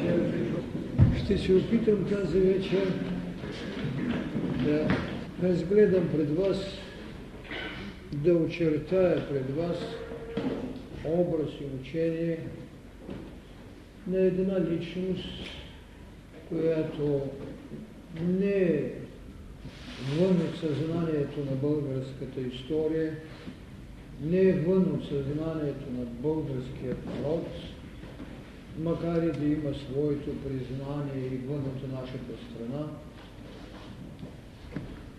вечер. Ще се опитам тази вечер да разгледам пред вас, да очертая пред вас образ и учение на една личност, която не е вън от съзнанието на българската история, не е вън от съзнанието на българския народ, макар и да има своето признание и вън от нашата страна.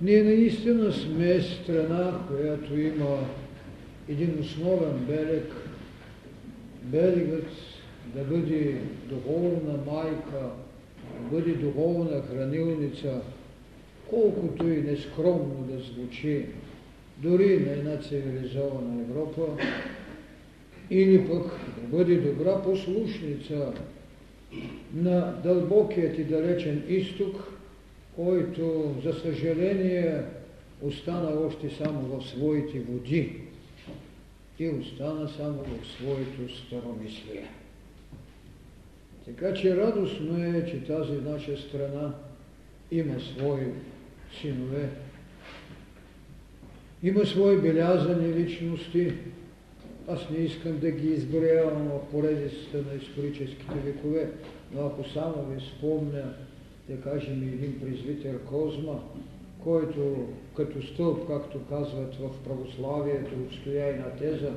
Ние наистина сме страна, която има един основен белег, белегът да бъде духовна майка, да бъде духовна хранилница, колкото и нескромно да звучи, дори на една цивилизована Европа, или пък да бъде добра послушница на дълбокият и далечен изток, който, за съжаление, остана още само в своите води и остана само в своето старомислие. Така че радостно е, че тази наша страна има свои синове, има свои белязани личности. Аз не искам да ги изброявам в поредицата на историческите векове, но ако само ви спомня, да кажем един презвитер Козма, който като стълб, както казват в православието, отстоя и на теза,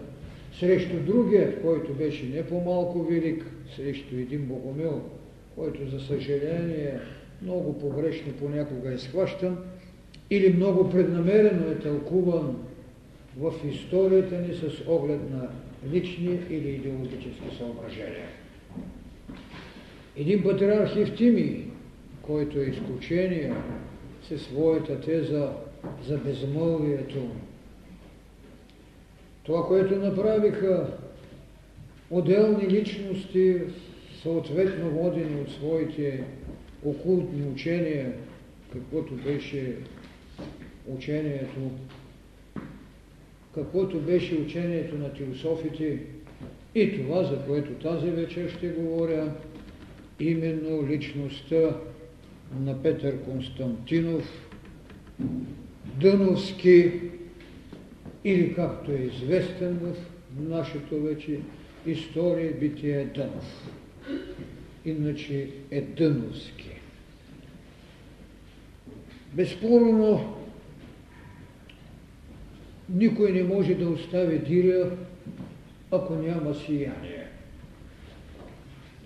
срещу другият, който беше не по-малко велик, срещу един Богомил, който за съжаление много погрешно понякога е схващан или много преднамерено е тълкуван в историята ни с оглед на лични или идеологически съображения. Един патриарх Евтимий, който е изключение със своята теза за безмълвието, това, което направиха отделни личности, съответно водени от своите окултни учения, каквото беше учението, каквото беше учението на теософите и това, за което тази вечер ще говоря, именно личността на Петър Константинов, Дъновски, или както е известен в нашето вече история, битие Дънов. Иначе е Дъновски. Безспорно, никой не може да остави диря, ако няма сияние.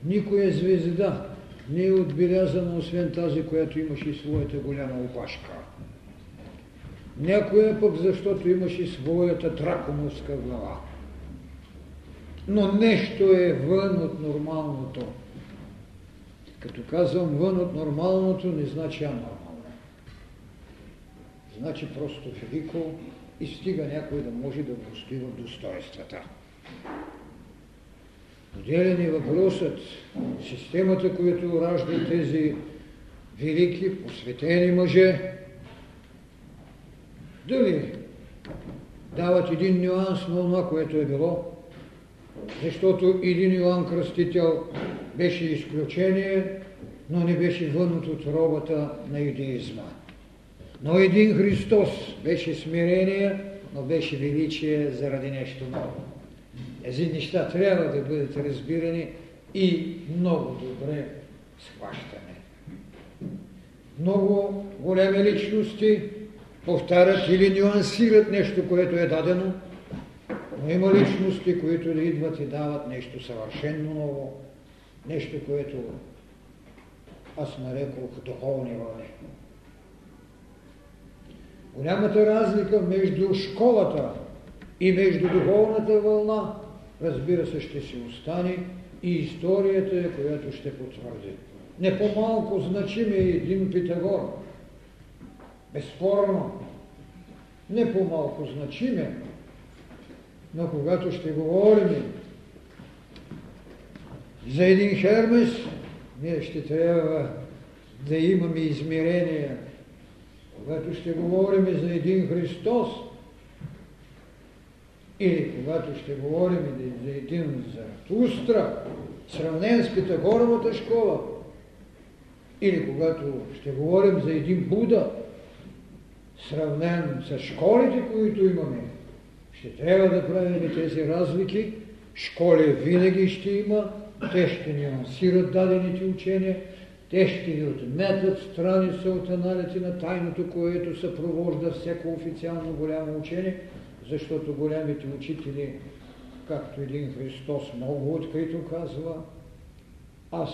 Никоя звезда не е отбелязана, освен тази, която имаше своята голяма опашка. Някоя пък, защото имаше своята драконовска глава. Но нещо е вън от нормалното. Като казвам вън от нормалното, не значи анормално. Значи просто велико и стига някой да може да го в достоинствата. Отделен е въпросът, системата, която ражда тези велики, посветени мъже, дали дават един нюанс на това, което е било, защото един Йоанн Кръстител беше изключение, но не беше вън от робата на юдеизма. Но един Христос беше смирение, но беше величие заради нещо ново. Тези неща трябва да бъдат разбирани и много добре схващане. Много големи личности повтарят или нюансират нещо, което е дадено, но има личности, които да идват и дават нещо съвършенно ново, нещо, което аз нарекох духовни вълни. Голямата разлика между школата и между духовната вълна, разбира се, ще си остане и историята, която ще потвърди. Не по-малко значим е един Питагор. Безспорно. Не по-малко значим е. Но когато ще говорим за един Хермес, ние ще трябва да имаме измерения когато ще говорим за един Христос, или когато ще говорим за един Заратустра, сравнен с Питагоровата школа, или когато ще говорим за един Буда, сравнен с школите, които имаме, ще трябва да правим тези разлики. Школи винаги ще има, те ще нюансират дадените учения, те ще ви отметат страница от аналите на тайното, което съпровожда всяко официално голямо учение, защото голямите учители, както един Христос много открито казва, аз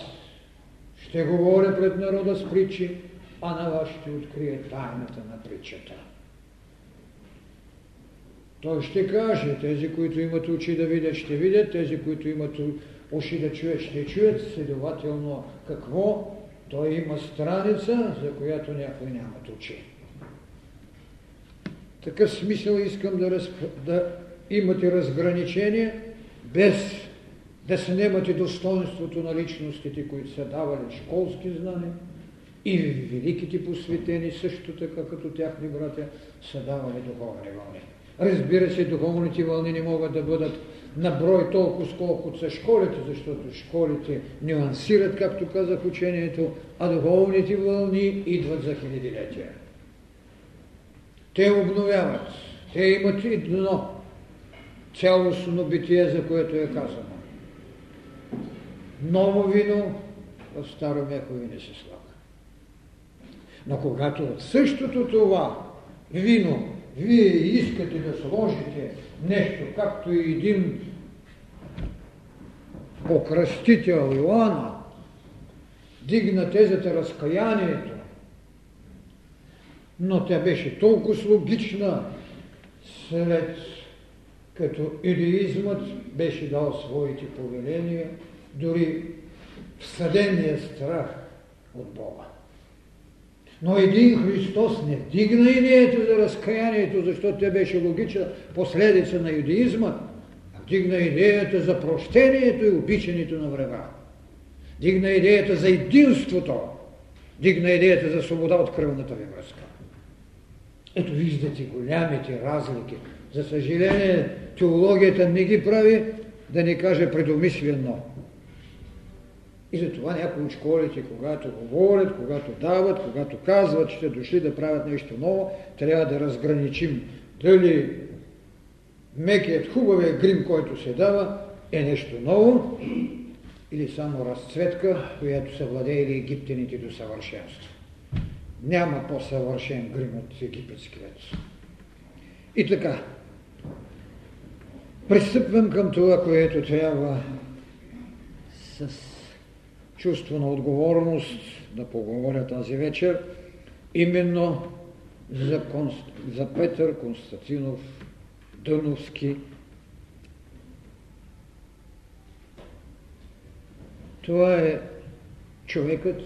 ще говоря пред народа с притчи, а на вас ще открие тайната на притчата. Той ще каже, тези, които имат очи да видят, ще видят, тези, които имат уши да чуят, ще чуят, следователно какво? Той има страница, за която някой нямат очи. Такъв смисъл искам да, раз... да имате разграничение, без да снемате достоинството на личностите, които са давали школски знания, и великите посветени също така, като тяхни братя, са давали духовни вълни. Разбира се, духовните вълни не могат да бъдат на брой толкова сколкото са школите, защото школите нюансират, както казах учението, а духовните вълни идват за хилядилетия. Те обновяват. Те имат и дно. Цялостно битие, за което е казано. Ново вино в старо меко не се слага. Но когато от същото това вино вие искате да сложите нещо, както и един покръстител Йоанна дигна тезата разкаянието, но тя беше толкова логична, след като идеизмът беше дал своите повеления, дори всъдения страх от Бога. Но един Христос не дигна идеята за разкаянието, защото тя беше логична последица на юдеизма, а дигна идеята за прощението и обичането на врага. Дигна идеята за единството, дигна идеята за свобода от кръвната ви връзка. Ето виждате голямите разлики. За съжаление, теологията не ги прави, да не каже предомислено. И затова някои от школите, когато говорят, когато дават, когато казват, че сте дошли да правят нещо ново, трябва да разграничим дали мекият хубавия грим, който се дава, е нещо ново или само разцветка, която са владеели египтяните до съвършенство. Няма по-съвършен грим от египетският. И така, пристъпвам към това, което трябва с чувство на отговорност да поговоря тази вечер, именно за, Конст... за Петър Константинов Дъновски. Това е човекът,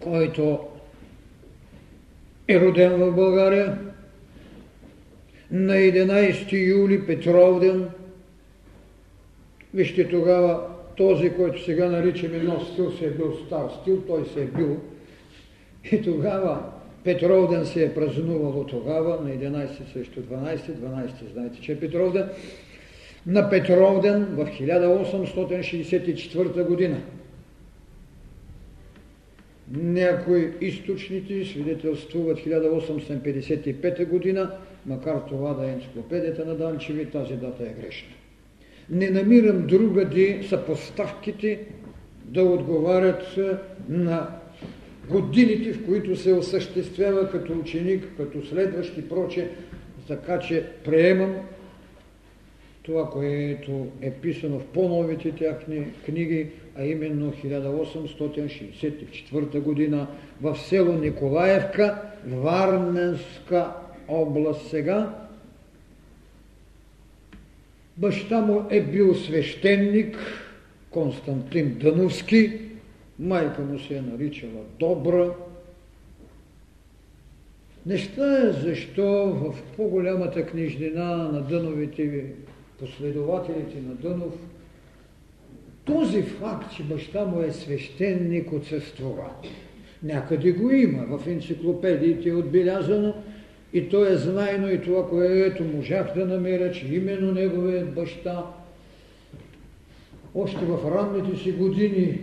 който е роден в България на 11 юли Петровден Вижте тогава този, който сега наричаме нов стил, се е бил стар стил, той се е бил. И тогава Петровден се е празнувало тогава, на 11 срещу 12, 12 знаете, че е Петровден, на Петровден в 1864 година. Някои източници свидетелствуват 1855 година, макар това да е енциклопедията на Данчеви, тази дата е грешна не намирам другади съпоставките да отговарят на годините, в които се осъществява като ученик, като следващ и проче, така че приемам това, което е писано в по-новите тяхни книги, а именно 1864 година в село Николаевка, Варненска област. Сега, Баща му е бил свещеник Константин Дъновски, майка му се е наричала Добра. Неща е защо в по-голямата книжнина на Дъновите последователите на Дънов този факт, че баща му е свещеник, отсъствува. Някъде го има, в енциклопедиите е отбелязано, и то е знайно и това, което можах да намеря, че именно неговият баща още в ранните си години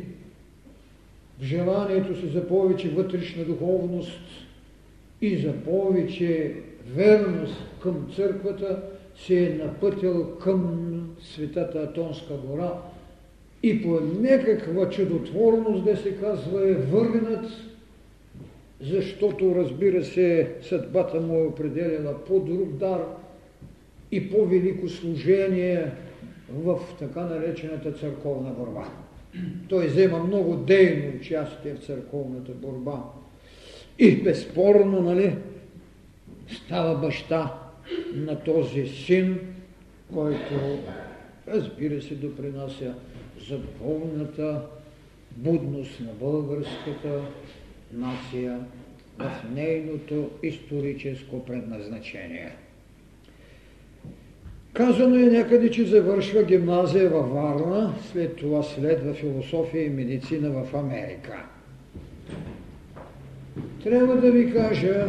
в желанието си за повече вътрешна духовност и за повече верност към църквата, се е напътил към светата Атонска гора и по някаква чудотворност, да се казва, е върнат, защото, разбира се, съдбата му е определена по-друг дар и по-велико служение в така наречената църковна борба. Той взема много дейно участие в църковната борба. И безспорно, нали, става баща на този син, който, разбира се, допринася за духовната будност на българската нация в нейното историческо предназначение. Казано е някъде, че завършва гимназия във Варна, след това следва философия и медицина в Америка. Трябва да ви кажа,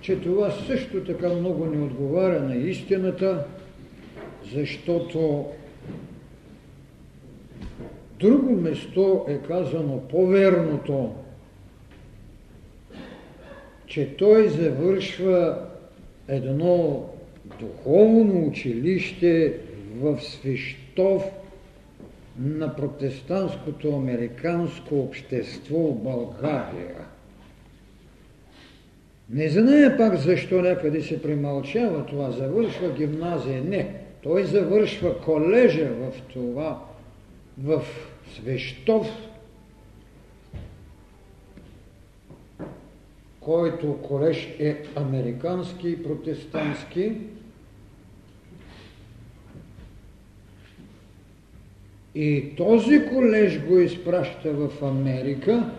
че това също така много не отговаря на истината, защото друго место е казано по-верното, че той завършва едно духовно училище в Свещов на протестантското американско общество в България. Не знае пак защо някъде се примълчава това, завършва гимназия. Не, той завършва колежа в това, в Свещов, който колеж е американски и протестантски, И този колеж го изпраща в Америка,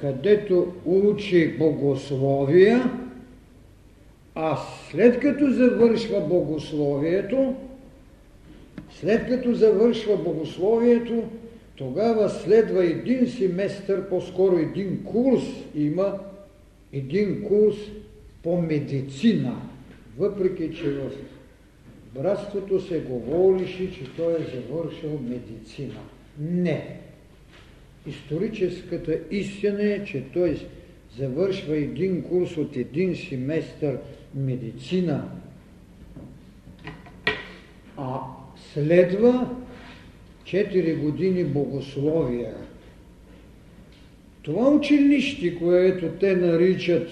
където учи богословия, а след като завършва богословието, след като завършва богословието, тогава следва един семестър, по-скоро един курс, има един курс по медицина, въпреки че в братството се говорише, че той е завършил медицина. Не. Историческата истина е, че той завършва един курс от един семестър медицина, а следва 4 години богословия. Това училище, което те наричат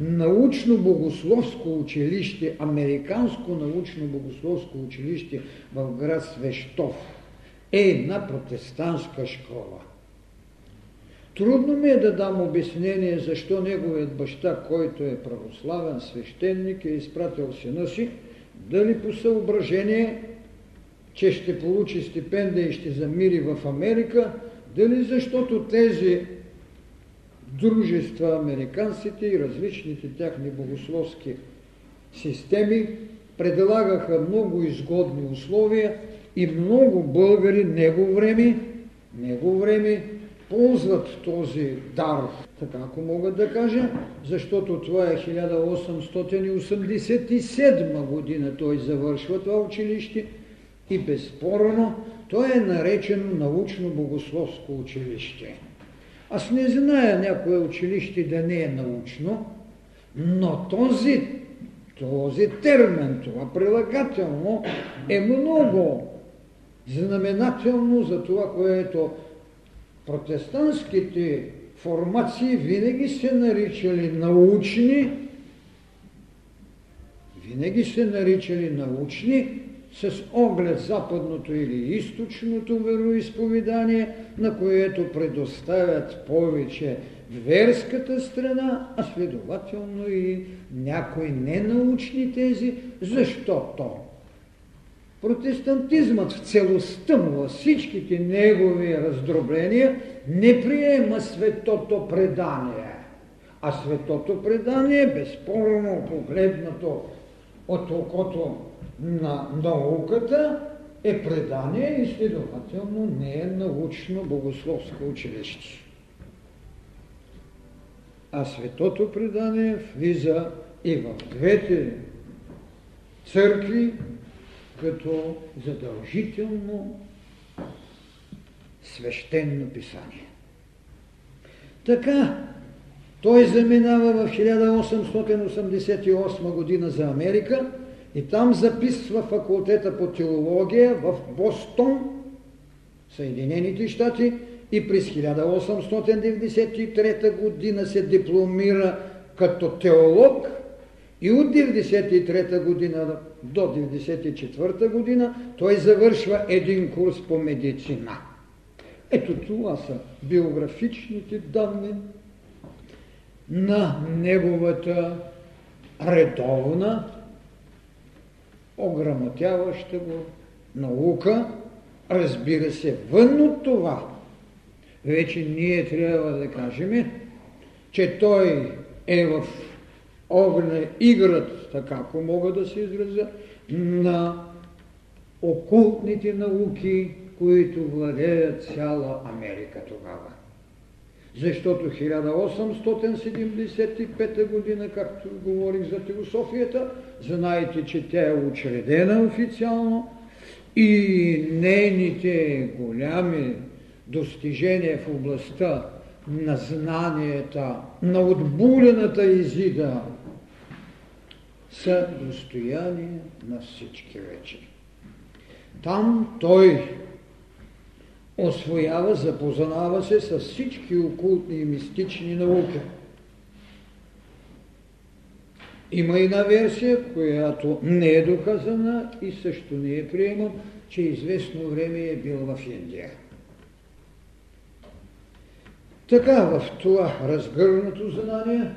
научно-богословско училище, Американско научно-богословско училище в град Свещов е една протестантска школа. Трудно ми е да дам обяснение защо неговият баща, който е православен свещеник, е изпратил сина си, дали по съображение, че ще получи стипендия и ще замири в Америка, дали защото тези дружества, американците и различните тяхни богословски системи предлагаха много изгодни условия и много българи него време, него време ползват този дар, така ако мога да кажа, защото това е 1887 година той завършва това училище и безспорно то е наречено научно-богословско училище. Аз не зная някое училище да не е научно, но този, този термин, това прилагателно е много знаменателно за това, което протестантските формации винаги се наричали научни, винаги се наричали научни, с оглед западното или източното вероисповедание, на което предоставят повече верската страна, а следователно и някои ненаучни тези, защото протестантизмът в целостта му, във всичките негови раздробления, не приема светото предание. А светото предание, безспорно погледнато от окото на науката е предание и следователно не е научно богословско училище. А светото предание влиза и в двете църкви, като задължително свещено писание. Така, той заминава в 1888 година за Америка и там записва факултета по теология в Бостон, Съединените щати и през 1893 година се дипломира като теолог и от 1993 година до 1994 година той завършва един курс по медицина. Ето това са биографичните данни на неговата редовна, ограмотяваща го наука, разбира се, вън от това. Вече ние трябва да кажем, че той е в огне играт, така ако мога да се изразя, на окултните науки, които владеят цяла Америка тогава. Защото 1875 година, както говорих за философията, знаете, че тя е учредена официално и нейните голями достижения в областта на знанията, на отбулената изида, са достояние на всички вече. Там той освоява, запознава се с всички окултни и мистични науки. Има една версия, която не е доказана и също не е приемам, че известно време е бил в Индия. Така в това разгърнато знание,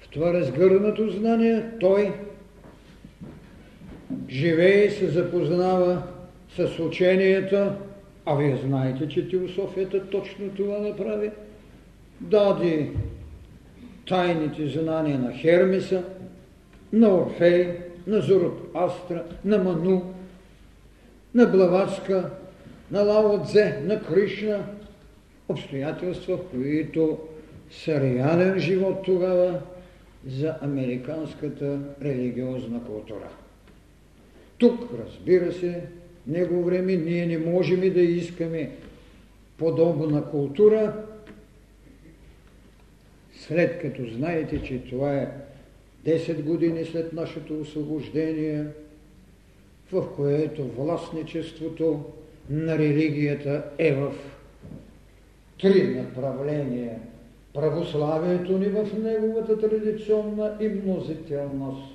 в това разгърнато знание той живее и се запознава с ученията, а вие знаете, че теософията точно това направи, даде тайните знания на Хермеса, на Орфей, на Зорот Астра, на Ману, на Блаватска, на Лао Дзе, на Кришна, обстоятелства, в които са реален живот тогава за американската религиозна култура. Тук, разбира се, него време ние не можем да искаме подобна култура, след като знаете, че това е 10 години след нашето освобождение, в което властничеството на религията е в три направления. Православието ни в неговата традиционна и мнозителност.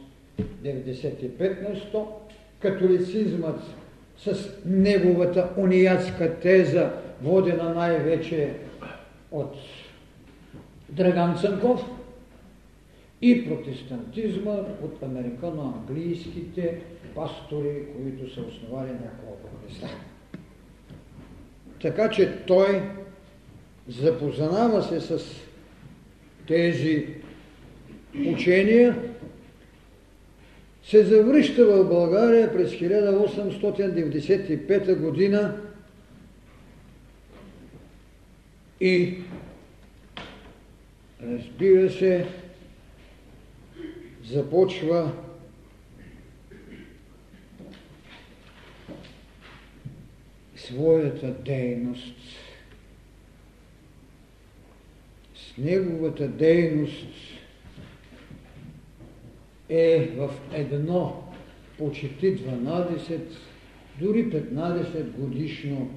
95 на 100, католицизмът с неговата униятска теза, водена най-вече от Драган Цанков и протестантизма от американо-английските пастори, които са основали няколко места. Така че той запознава се с тези учения, се завръща в България през 1895 година и разбира се, започва своята дейност. Неговата дейност е в едно почти 12, дори 15 годишно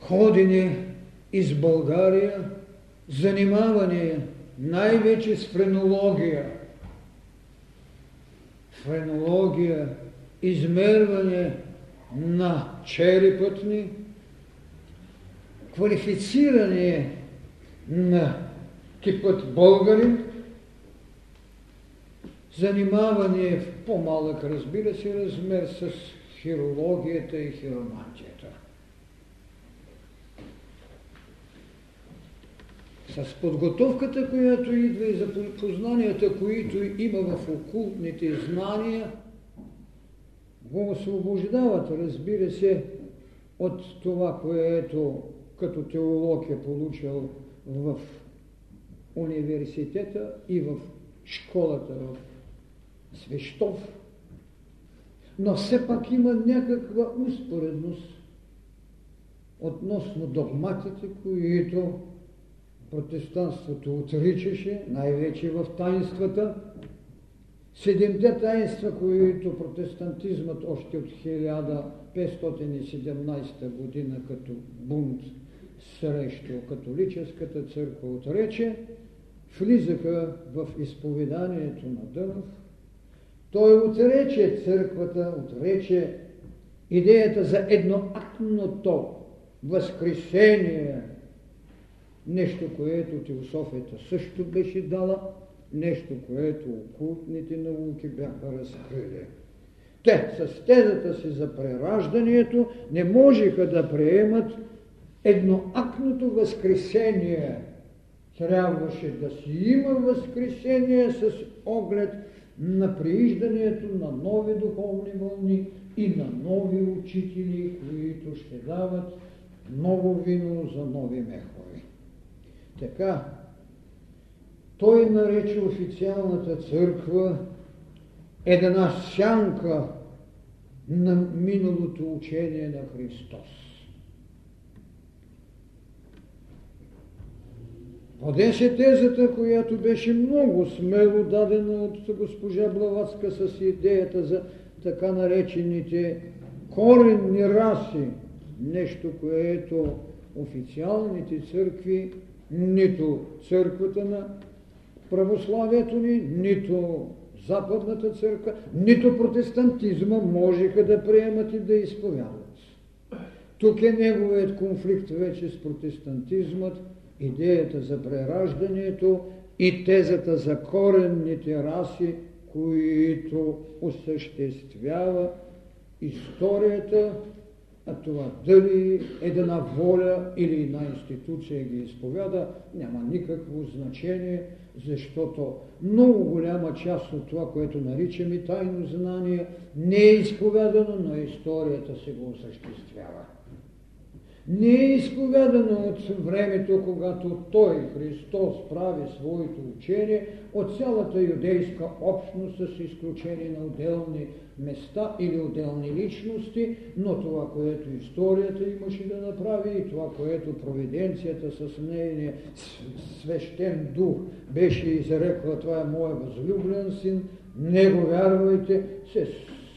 ходене из България, занимаване най-вече с френология. Френология, измерване на черепът ни, квалифициране на типът българин, занимаване в по-малък, разбира се, размер с хирологията и хиромантията. С подготовката, която идва и за познанията, които има в окултните знания, го освобождават, разбира се, от това, което като теолог е получил в университета и в школата в Свещов, но все пак има някаква успоредност относно догматите, които протестанството отричаше, най-вече в таинствата. Седемте таинства, които протестантизмът още от 1517 година като бунт срещу католическата църква отрече, влизаха в изповеданието на Дънов. Той отрече църквата, отрече идеята за едноактното възкресение, нещо, което теософията също беше дала, нещо, което окултните науки бяха разкрили. Те с тезата си за прераждането не можеха да приемат едноактното възкресение. Трябваше да си има възкресение с оглед на прииждането на нови духовни вълни и на нови учители, които ще дават ново вино за нови мехове. Така, той нарече официалната църква една сянка на миналото учение на Христос. Подеше тезата, която беше много смело дадена от госпожа Блаватска с идеята за така наречените коренни раси, нещо, което официалните църкви, нито църквата на православието ни, нито западната църква, нито протестантизма можеха да приемат и да изповядат. Тук е неговият конфликт вече с протестантизмът, идеята за прераждането и тезата за коренните раси, които осъществява историята а това дали една воля или една институция ги изповяда, няма никакво значение, защото много голяма част от това, което наричаме тайно знание, не е изповядано, но историята се го осъществява не е изповядано от времето, когато Той, Христос, прави своето учение от цялата юдейска общност с изключение на отделни места или отделни личности, но това, което историята имаше да направи и това, което провиденцията с нейния свещен дух беше изрекла, това е моя възлюблен син, не го вярвайте, се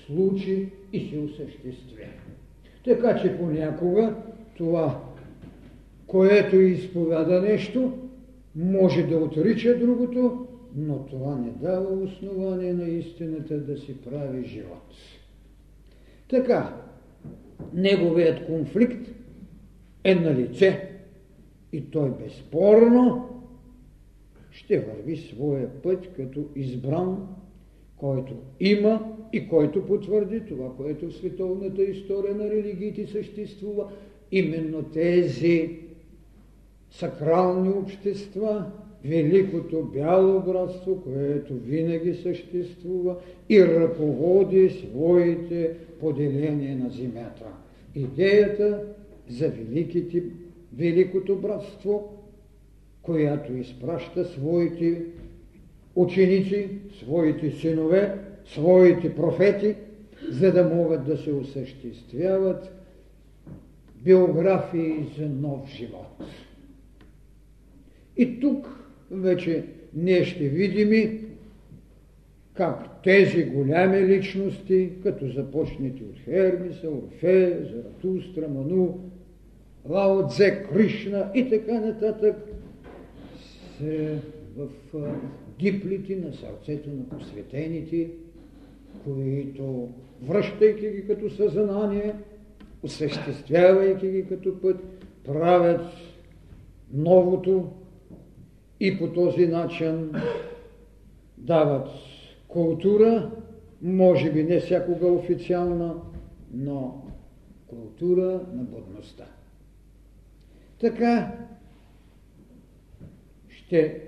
случи и се осъществя. Така че понякога това, което изповяда нещо, може да отрича другото, но това не дава основание на истината да си прави живот. Така, неговият конфликт е на лице и той безспорно ще върви своя път като избран, който има и който потвърди това, което в световната история на религиите съществува, именно тези сакрални общества, великото бяло братство, което винаги съществува и ръководи своите поделения на земята. Идеята за великите, великото братство, която изпраща своите ученици, своите синове, своите профети, за да могат да се осъществяват биографии за нов живот. И тук вече ние ще видим как тези голями личности, като започнете от Хермиса, Орфея, Заратустра, Ману, Лао Дзе, Кришна и така нататък, се в диплите на сърцето на посветените, които, връщайки ги като съзнание, осъществявайки ги като път, правят новото и по този начин дават култура, може би не всякога официална, но култура на будността. Така ще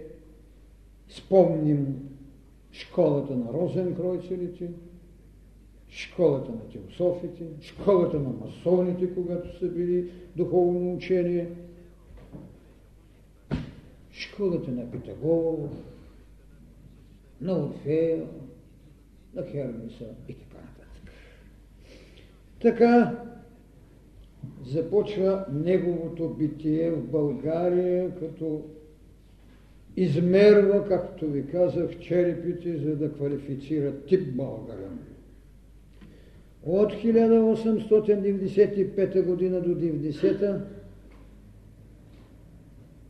спомним школата на Розенкройцерите, школата на теософите, школата на масоните, когато са били духовно учение, школата на Питагор, на Орфея, на Хермеса и така нататък. Така започва неговото битие в България, като измерва, както ви казах, черепите, за да квалифицира тип българин. От 1895 година до 90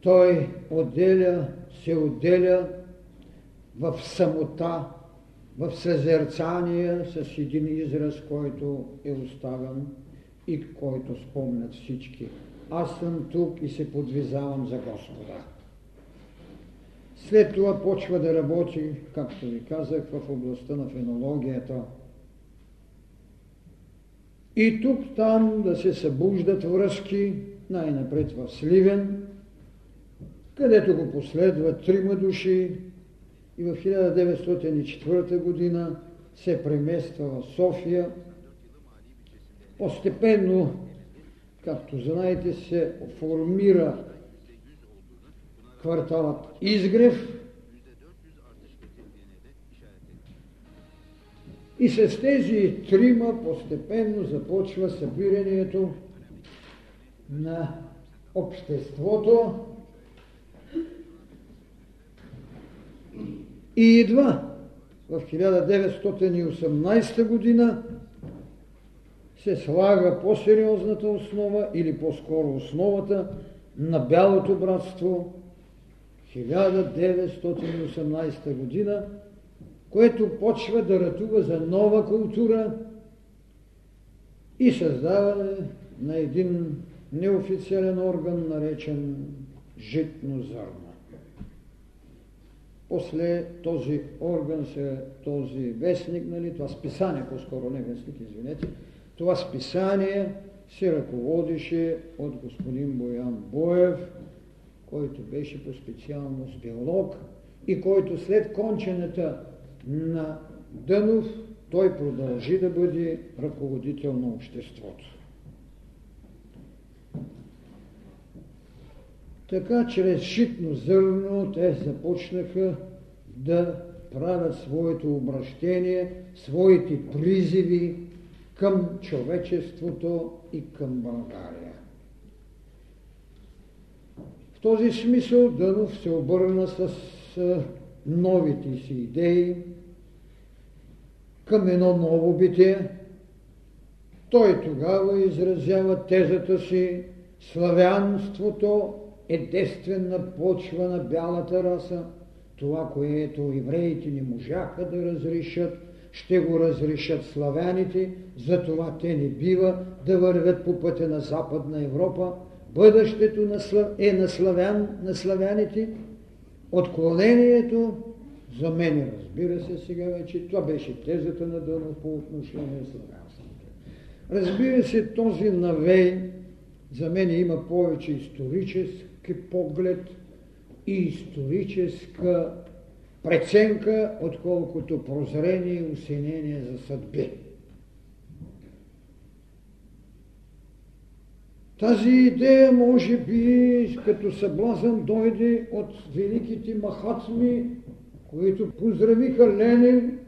той отделя, се отделя в самота, в съзерцание с един израз, който е оставен и който спомнят всички. Аз съм тук и се подвизавам за Господа. След това почва да работи, както ви казах, в областта на фенологията. И тук там да се събуждат връзки, най-напред в Сливен, където го последват трима души и в 1904 година се премества в София. Постепенно, както знаете, се формира кварталът Изгрев и с тези трима постепенно започва събирането на обществото. И едва в 1918 година се слага по-сериозната основа или по-скоро основата на Бялото братство. 1918 година, което почва да ратува за нова култура и създаване на един неофициален орган, наречен житно зърно. После този орган, се, този вестник, нали, това списание, по-скоро не вестник, извинете, това списание се ръководеше от господин Боян Боев, който беше по специалност биолог и който след кончената на Дънов той продължи да бъде ръководител на обществото. Така, чрез житно зърно те започнаха да правят своето обращение, своите призиви към човечеството и към България този смисъл Дънов се обърна с новите си идеи към едно ново битие. Той тогава изразява тезата си славянството е действена почва на бялата раса. Това, което евреите не можаха да разрешат, ще го разрешат славяните, затова те не бива да вървят по пътя на Западна Европа, бъдещето е на, славян, на славяните, отклонението за мен, разбира се, сега вече, това беше тезата на Дънов по отношение на славянството. Разбира се, този навей за мен има повече исторически поглед и историческа преценка, отколкото прозрение и усинение за съдби. Тази идея, може би, като съблазън дойде от великите махатми, които поздравиха Ленин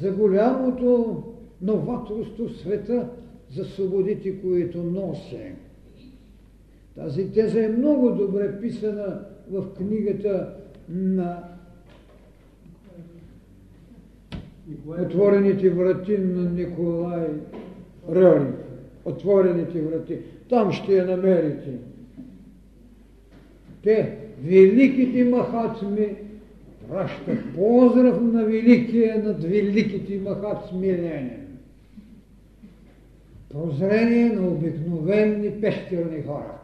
за голямото новаторство в света, за свободите, които носи. Тази теза е много добре писана в книгата на Отворените врати на Николай Рърник. Отворените врати. Там ще я намерите. Те, великите махацми, пращат поздрав на великия над великите махацми Ленин. Прозрение на обикновени пещерни хора.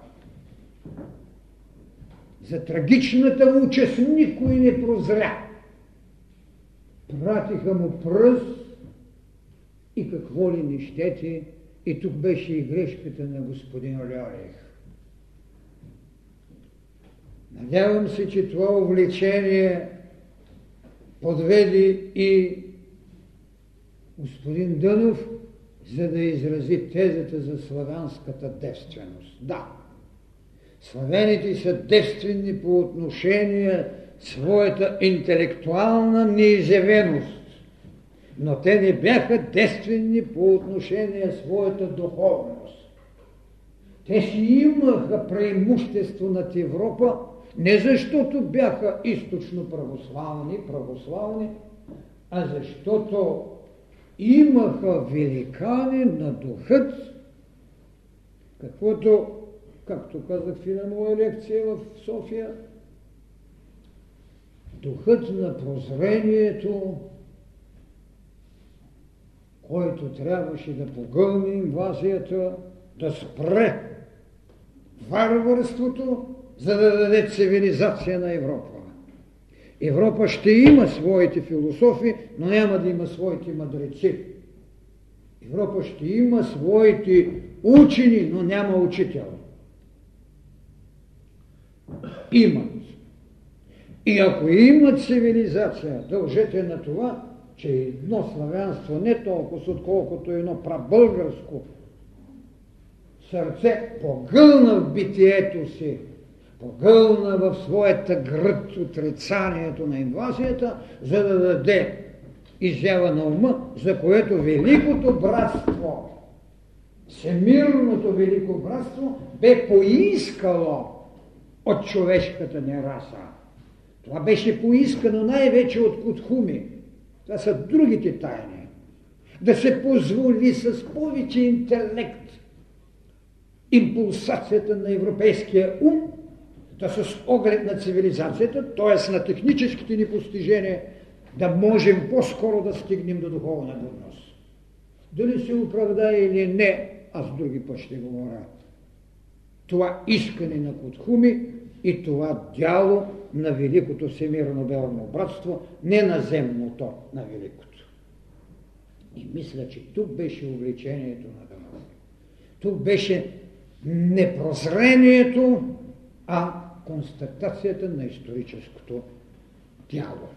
За трагичната му участ никой не прозря. Пратиха му пръст и какво ли не щете, и тук беше и грешката на господин Олярих. Надявам се, че това увлечение подведи и господин Дънов, за да изрази тезата за славянската девственост. Да, славяните са девствени по отношение своята интелектуална неизявеност. но те не бяха действени по отношение своята духовност. Те си имаха преимущество над Европа, не защото бяха източно православни, православни, а защото имаха великани на духът, каквото, както казах в една моя лекция в София, духът на прозрението, който трябваше да погълни инвазията, да спре варварството, за да даде цивилизация на Европа. Европа ще има своите философи, но няма да има своите мъдреци. Европа ще има своите учени, но няма учител. Имат. И ако имат цивилизация, дължете на това, че едно славянство не толкова, отколкото едно прабългарско сърце погълна в битието си, погълна в своята гръд отрицанието на инвазията, за да даде изява на ума, за което великото братство, всемирното велико братство, бе поискало от човешката нераса. Това беше поискано най-вече от Кутхуми. Това са другите тайни. Да се позволи с повече интелект импулсацията на европейския ум, да с оглед на цивилизацията, т.е. на техническите ни постижения, да можем по-скоро да стигнем до духовна годност. Дали се оправда или не, аз други път ще говоря. Това искане на Кутхуми и това дяло на великото всемирно белно братство, не наземното на великото. И мисля, че тук беше увлечението на Дамаск. Тук беше непрозрението, а констатацията на историческото тяло.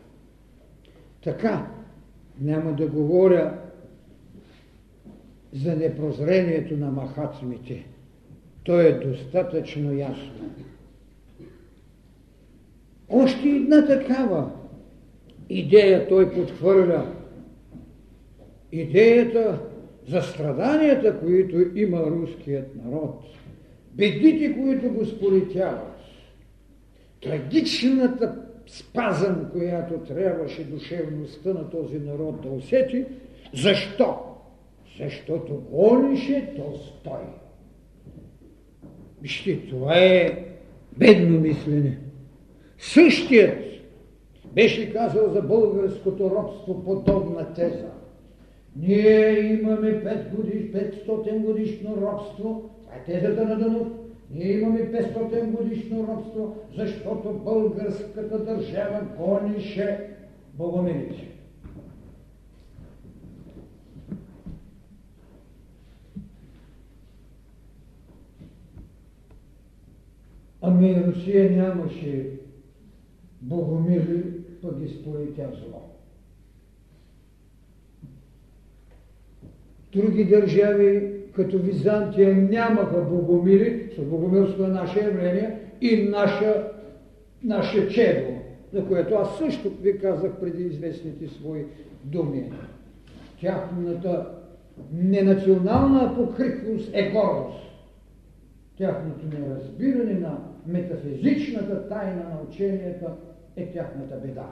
Така, няма да говоря за непрозрението на махацмите. То е достатъчно ясно. Още една такава идея той подхвърля. Идеята за страданията, които има руският народ, бедите, които го сполетяват, трагичната спазъм, която трябваше душевността на този народ да усети. Защо? Защото гонеше Толстой. Вижте, това е бедно мислене. Същият беше казал за българското робство подобна теза. Ние имаме 5 годиш, 500 годишно робство. Това е тезата на Дънов. Ние имаме 500 годишно робство, защото българската държава гонише богомилите. Ами Русия нямаше богомили, пък ги сполетя зло. Други държави, като Византия, нямаха богомили, с богомилство е наше явление и наша, наше чедо, за което аз също ви казах преди известните свои думи. Тяхната ненационална покритност е гордост. Тяхното неразбиране на метафизичната тайна на ученията е тяхната беда.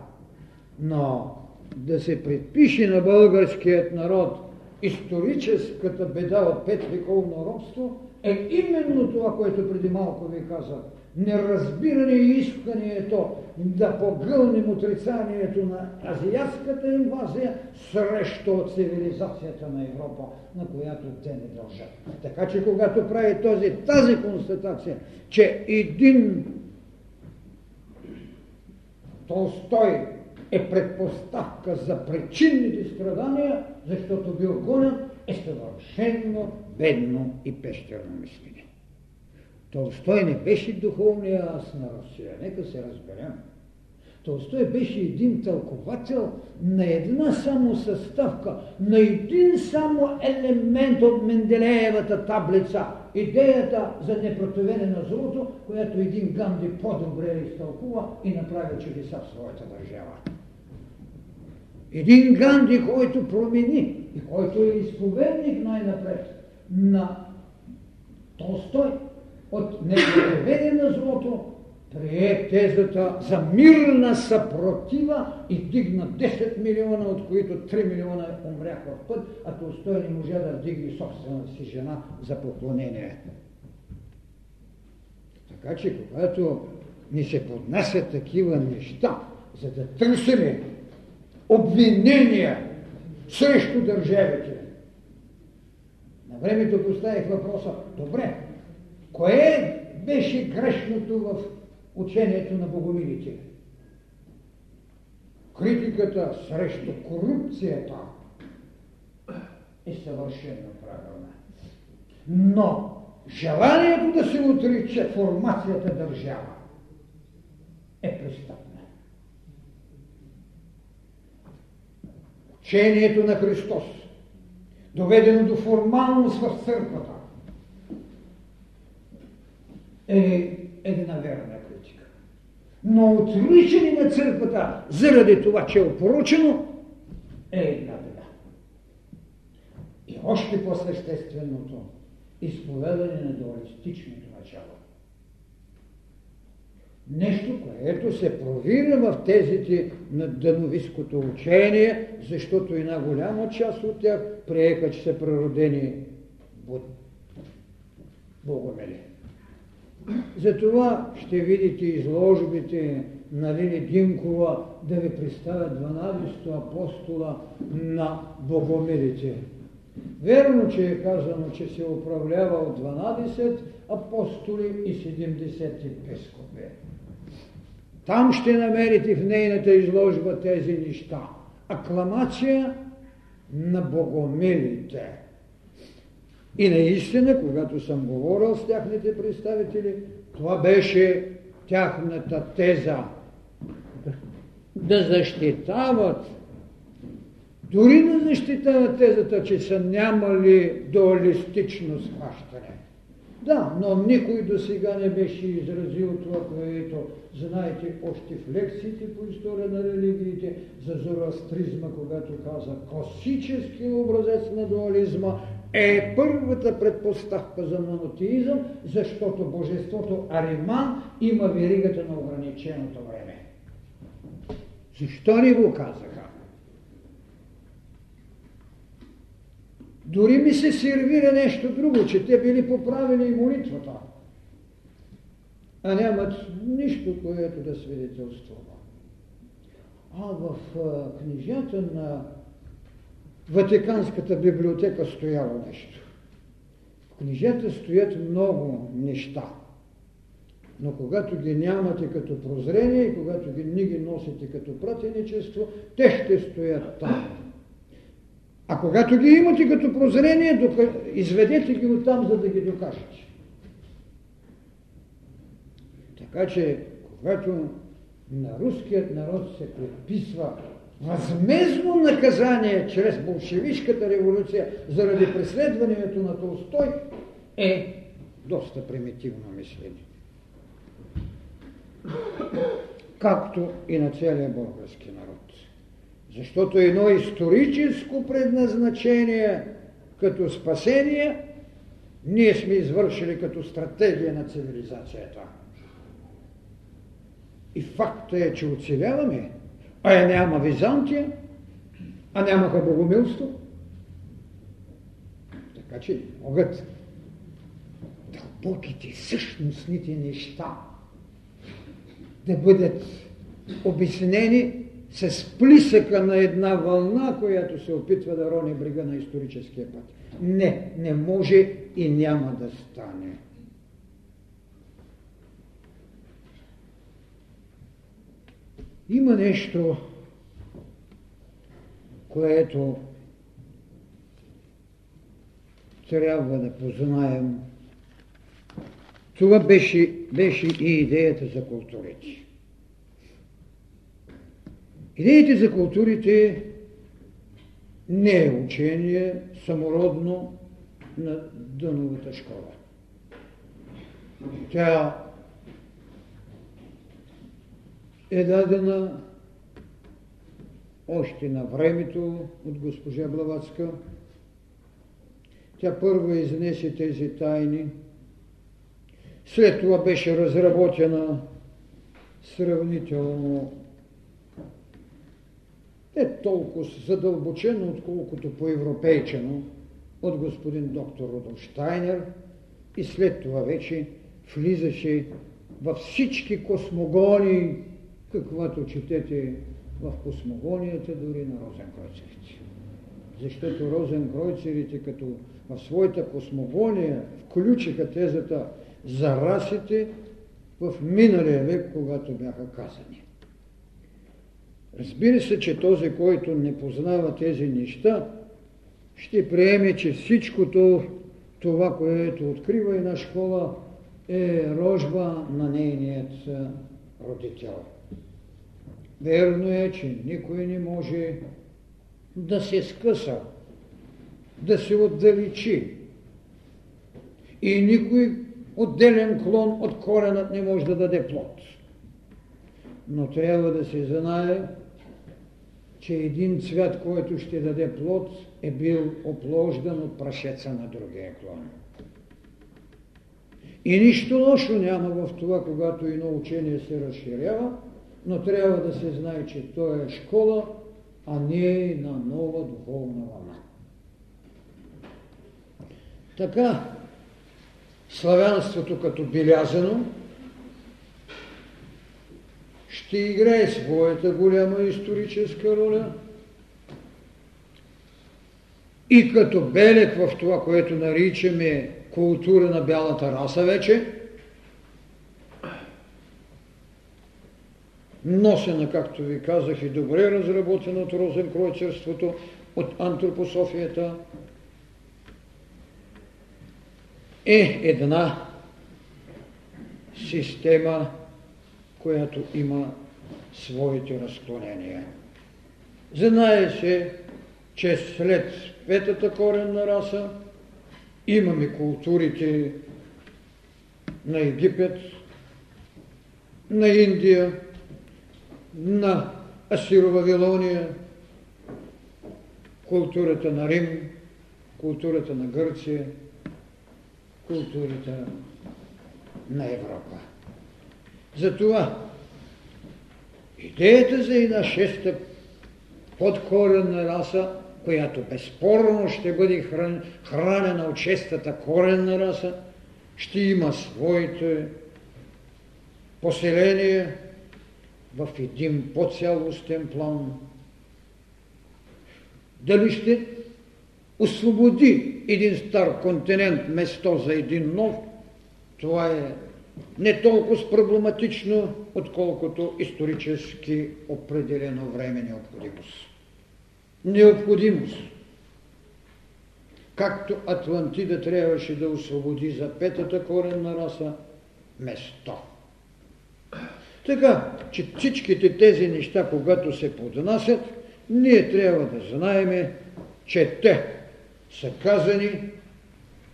Но да се предпише на българският народ историческата беда от пет вековно робство е именно това, което преди малко ви казах. Неразбиране и искането да погълнем отрицанието на азиатската инвазия срещу цивилизацията на Европа, на която те не дължат. Така че когато прави този, тази констатация, че един Толстой е предпоставка за причинните страдания, защото бил гонен, е съвършенно бедно и пещерно мислене. Толстой не беше духовния аз на Русия, нека се разберем. Толстой беше един тълковател на една само съставка, на един само елемент от Менделеевата таблица. Идеята за непротивене на злото, която един Ганди по-добре изтълкува и направи чудеса в своята държава. Един Ганди, който промени и който е изповедник най-напред на Толстой от неговите на злото, прие тезата за мирна съпротива и дигна 10 милиона, от които 3 милиона умряха в път, а Толстой не можа да вдигне собствената си жена за поклонение. Така че, когато ни се поднасят такива неща, за да търсиме обвинения срещу държавите, на времето поставих въпроса, добре, кое беше грешното в учението на богомилите? Критиката срещу корупцията е съвършено правилна. Но желанието да се отрича формацията държава е престъпна. Учението на Христос, доведено до формалност в църквата, е една верна критика. Но отричане на църквата заради това, че е опоручено, е една беда. И още по-същественото изповедане на дуалистичното начало. Нещо, което се провира в тезите на дъновиското учение, защото една голяма част от тях приеха, че са природени богомели. Затова ще видите изложбите на Лили Динкова да ви представят 12 апостола на богомилите. Верно, че е казано, че се управлява от 12 апостоли и 70 епископи. Там ще намерите в нейната изложба тези неща. Акламация на богомилите. И наистина, когато съм говорил с тяхните представители, това беше тяхната теза. Да защитават, дори да защитават тезата, че са нямали дуалистично схващане. Да, но никой до сега не беше изразил това, което знаете още в лекциите по история на религиите за зороастризма, когато каза класически образец на дуализма е първата предпоставка за монотеизъм, защото божеството Ариман има веригата на ограниченото време. Защо ни го казаха? Дори ми се сервира нещо друго, че те били поправили и молитвата, а нямат нищо, което да свидетелствува. А в книжата на Ватиканската библиотека стояло нещо. В книжата стоят много неща. Но когато ги нямате като прозрение и когато ги не ги носите като пратеничество, те ще стоят там. А когато ги имате като прозрение, изведете ги оттам, за да ги докажете. Така че, когато на руският народ се предписва възмезно наказание чрез болшевишката революция заради преследването на Толстой е доста примитивно мисление. Както и на целия български. Защото едно историческо предназначение като спасение ние сме извършили като стратегия на цивилизацията. И факта е, че оцеляваме а я няма Византия, а нямаха богомилство. Така че могат дълбоките същностните неща да бъдат обяснени с плисъка на една вълна, която се опитва да рони брега на историческия път. Не, не може и няма да стане. Има нещо, което трябва да познаем. Това беше, беше и идеята за културите. Идеите за културите не е учение самородно на Дъновата школа. Тя е дадена още на времето от госпожа Блаватска. Тя първа изнесе тези тайни. След това беше разработена сравнително е толкова задълбочено, отколкото по-европейчено от господин доктор Рудолф Штайнер и след това вече влизаше във всички космогонии, каквато четете в космогонията дори на розенкройцерите. Защото розенкройцерите като в своята космогония включиха тезата за расите в миналия век, когато бяха казани. Разбира се, че този, който не познава тези неща, ще приеме, че всичкото това, което открива една школа, е рожба на нейният родител. Верно е, че никой не може да се скъса, да се отдалечи. И никой отделен клон от коренът не може да даде плод. Но трябва да се знае, че един цвят, който ще даде плод, е бил оплождан от прашеца на другия клон. И нищо лошо няма в това, когато едно учение се разширява, но трябва да се знае, че то е школа, а не е на нова духовна вълна. Така, славянството като белязано ще играе своята голяма историческа роля. И като белек в това, което наричаме култура на бялата раса вече, носена, както ви казах, и добре разработена от розенкройцерството, от антропософията, е една система, която има своите разклонения. Знае се, че след петата коренна раса имаме културите на Египет, на Индия, на Асиро-Вавилония, културата на Рим, културата на Гърция, културата на Европа. Затова идеята за една шеста подкоренна раса, която безспорно ще бъде хран, хранена от шестата коренна раса, ще има своите поселения в един по-цялостен план. Дали ще освободи един стар континент место за един нов, това е не толкова проблематично, отколкото исторически определено време необходимост. Необходимост. Както Атлантида трябваше да освободи за петата коренна раса место. Така, че всичките тези неща, когато се поднасят, ние трябва да знаеме, че те са казани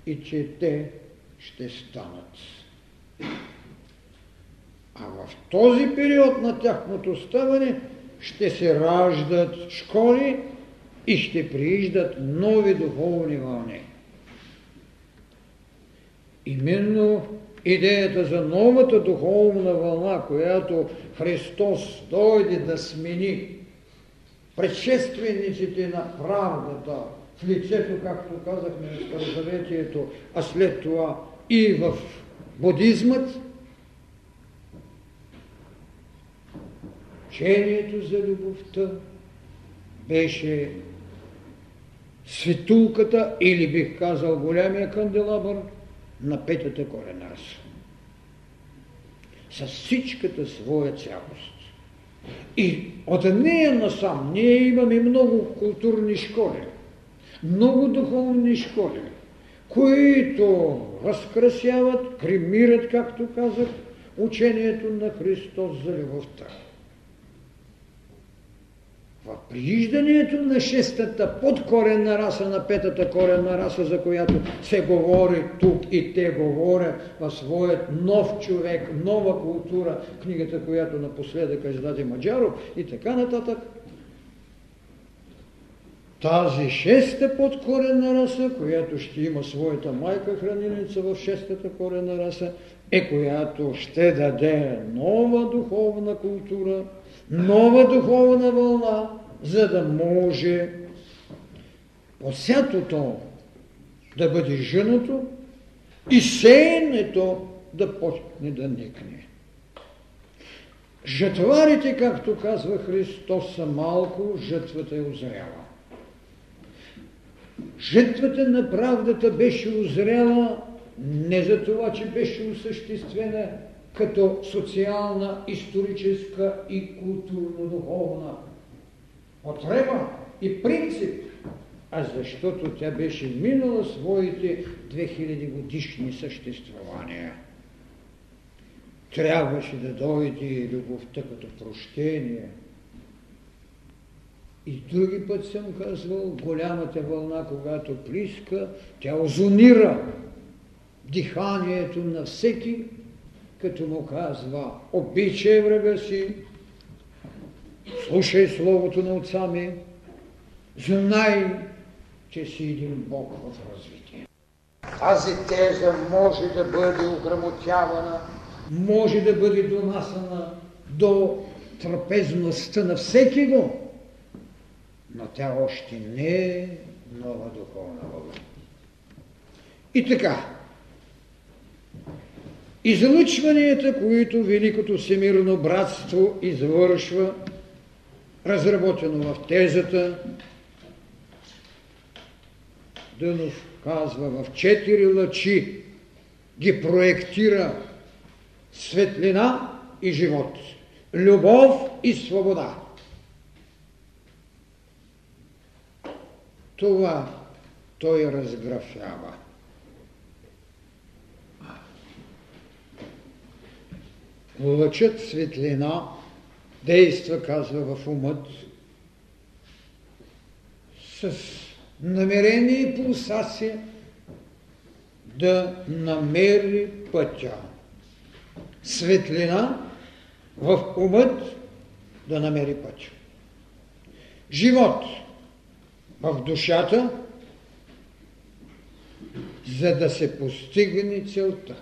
и че те ще станат. А в този период на тяхното ставане ще се раждат школи и ще прииждат нови духовни вълни. Именно идеята за новата духовна вълна, която Христос дойде да смени предшествениците на правдата в лицето, както казахме в Старозаветието, а след това и в будизмът, учението за любовта беше светулката или бих казал голямия канделабър на петата корена раса. С всичката своя цялост. И от нея насам ние имаме много културни школи, много духовни школи, които разкрасяват, кремират, както казах, учението на Христос за любовта. В прииждането на шестата подкоренна раса, на петата коренна раса, за която се говори тук и те говорят в своят нов човек, нова култура, книгата, която напоследък издаде Маджаров и така нататък, тази шеста подкорена раса, която ще има своята майка хранилница в шестата корена раса, е която ще даде нова духовна култура, нова духовна вълна, за да може посятото да бъде женото и сеенето да почне да никне. Жътварите, както казва Христос, са малко, жътвата е озряла. Жътвата на правдата беше озряла не за това, че беше осъществена като социална, историческа и културно-духовна потреба и принцип, а защото тя беше минала своите 2000 годишни съществувания. Трябваше да дойде любовта като прощение. И други път съм казвал, голямата вълна, когато плиска, тя озонира диханието на всеки, като му казва, обичай врага си, слушай Словото на отца ми, знай, че си един Бог в развитие. Тази теза може да бъде ограмотявана, може да бъде донасана до трапезността на всеки го, но тя още не е нова духовна вълна. И така, излъчванията, които Великото Всемирно братство извършва, разработено в тезата, Дънов казва в четири лъчи, ги проектира светлина и живот, любов и свобода. Това той разграфява. Лъчът светлина действа, казва в умът, с намерение и пулсация да намери пътя. Светлина в умът да намери пътя. Живот в душата, за да се постигне целта.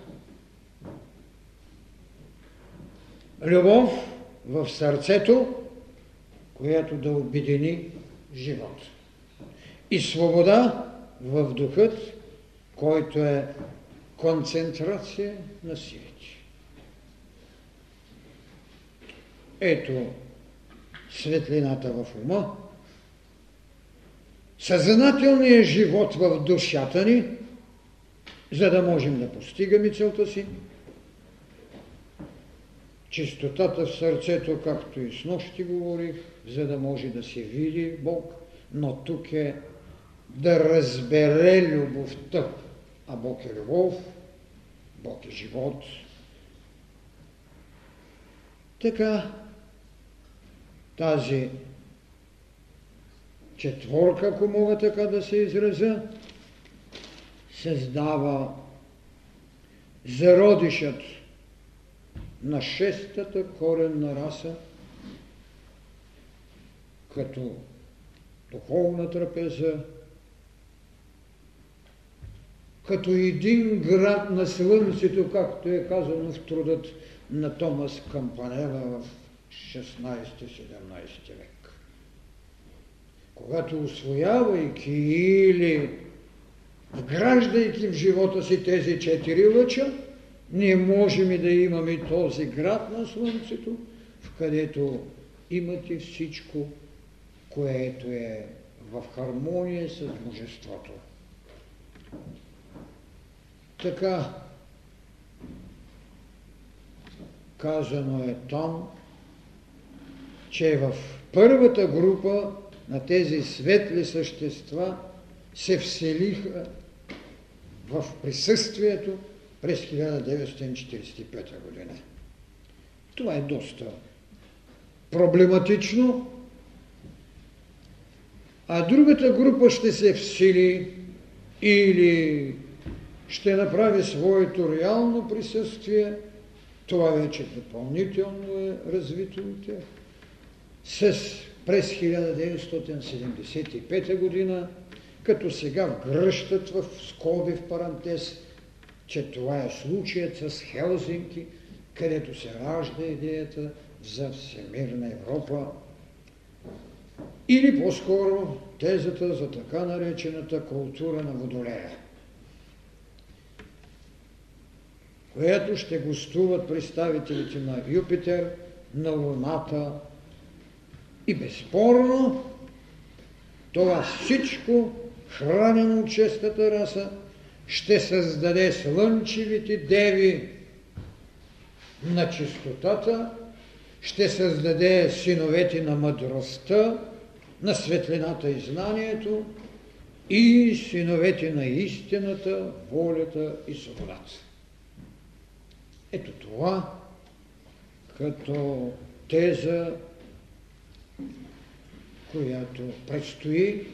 Любов в сърцето, която да обедини живота и свобода в духът, който е концентрация на силите. Ето светлината в ума, съзнателният живот в душата ни, за да можем да постигаме целта си, чистотата в сърцето, както и с нощи говорих, за да може да се види Бог, но тук е да разбере любовта. А Бог е любов, Бог е живот. Така, тази четворка, ако мога така да се изразя, създава зародишът на шестата коренна раса, като духовна трапеза, като един град на Слънцето, както е казано в трудът на Томас Кампанела в 16-17 век. Когато освоявайки или вграждайки в живота си тези четири лъча, ние можем да имаме този град на Слънцето, в където имате всичко, което е в хармония с Божеството. Така, казано е там, че в първата група на тези светли същества се вселиха в присъствието през 1945 година. Това е доста проблематично, а другата група ще се всили или ще направи своето реално присъствие, това вече допълнително е развито от тях, с през 1975 година, като сега вгръщат в скоби в парантез, че това е случаят с Хелзинки, където се ражда идеята за всемирна Европа. Или по-скоро тезата за така наречената култура на Водолея, която ще гостуват представителите на Юпитер, на Луната и безспорно това всичко, хранено от честата раса, ще създаде слънчевите деви на чистотата, ще създаде синовете на мъдростта, на светлината и знанието и синовете на истината, волята и свободата. Ето това като теза, която предстои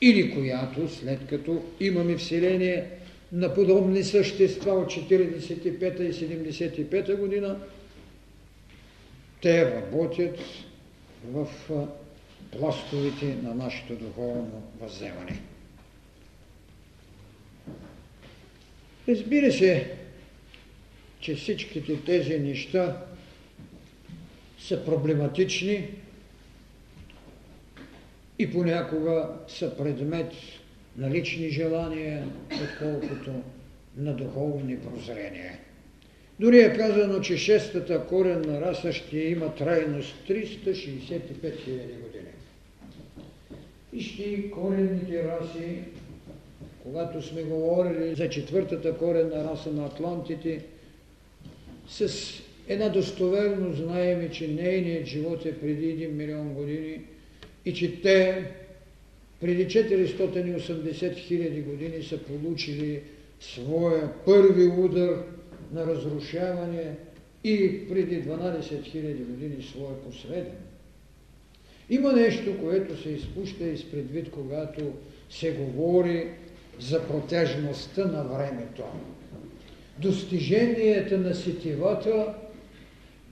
или която след като имаме Вселение на подобни същества от 45 и 75 година, те работят в пластовете на нашето духовно възземане. Разбира се, че всичките тези неща са проблематични и понякога са предмет на лични желания, отколкото на духовни прозрения. Дори е казано, че шестата коренна раса ще има трайност 365 000 години. И ще коренните раси, когато сме говорили за четвъртата коренна раса на атлантите, с една достоверно знаеме, че нейният живот е преди 1 милион години и че те преди 480 хиляди години са получили своя първи удар на разрушаване и преди 12 000 години своя последен. Има нещо, което се изпуща изпредвид, когато се говори за протежността на времето. Достиженията на сетивата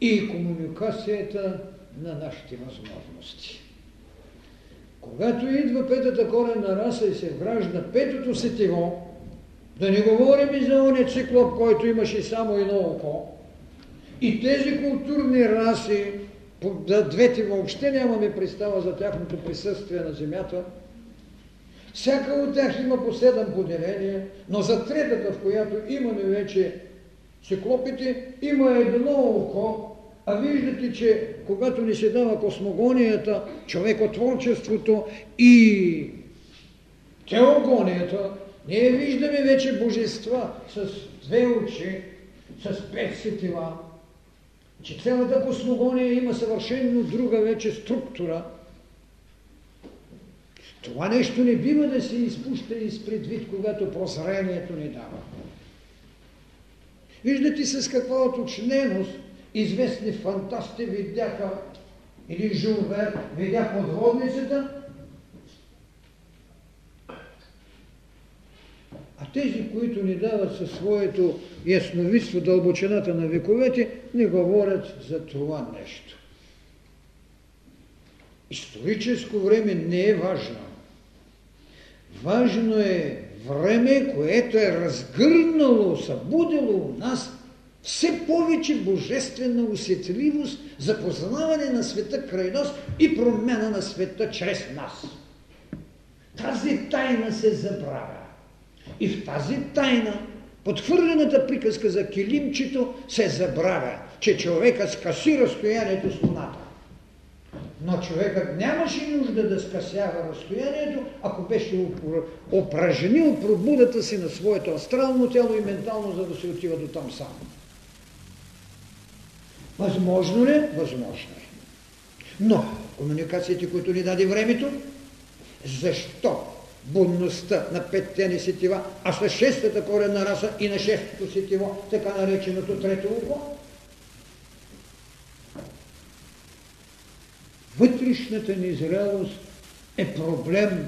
и комуникацията на нашите възможности. Когато идва петата коренна раса и се вражда петото сетиво, да не говорим и за оня циклоп, който имаше само едно око. И тези културни раси, двете въобще нямаме представа за тяхното присъствие на Земята. Всяка от тях има по седем поделения, но за третата, в която имаме вече циклопите, има едно око, а виждате, че когато ни се дава космогонията, човекотворчеството и теогонията, ние виждаме вече божества с две очи, с пет сетива, че цялата космогония има съвършенно друга вече структура. Това нещо не бива да се изпуща изпредвид, когато прозрението ни дава. Виждате с каква оточненост известни фантасти видяха или Жулвер видя подводницата, А тези, които ни дават със своето ясновидство дълбочината на вековете, не говорят за това нещо. Историческо време не е важно. Важно е време, което е разгърнало, събудило у нас все повече божествена усетливост за познаване на света край нас и промяна на света чрез нас. Тази тайна се забравя. И в тази тайна, подхвърлената приказка за килимчето, се забравя, че човекът скъси разстоянието с луната. Но човекът нямаше нужда да скъсява разстоянието, ако беше упражнил пробудата си на своето астрално тяло и ментално, за да се отива до там сам. Възможно ли? Възможно е. Но комуникациите, които ни даде времето, защо будността на петте ни сетива, а с шестата коренна раса и на шестото сетиво, така нареченото трето око. Вътрешната ни зрелост е проблем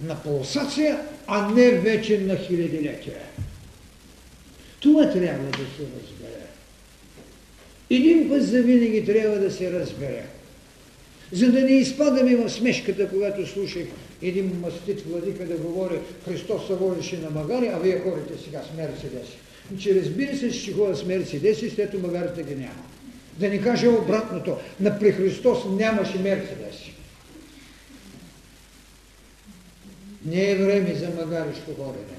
на пулсация, а не вече на хилядилетия. Това трябва да се разбере. Един път за винаги трябва да се разбере. За да не изпадаме в смешката, когато слушах един мастит владика да говори Христос се водеше на магари, а вие ходите сега с Мерцедеси. Че разбира се, че ходят с Мерцедеси, след магарите ги няма. Да не кажа обратното, на при Христос нямаше Мерцедеси. Не е време за магарешко хорене.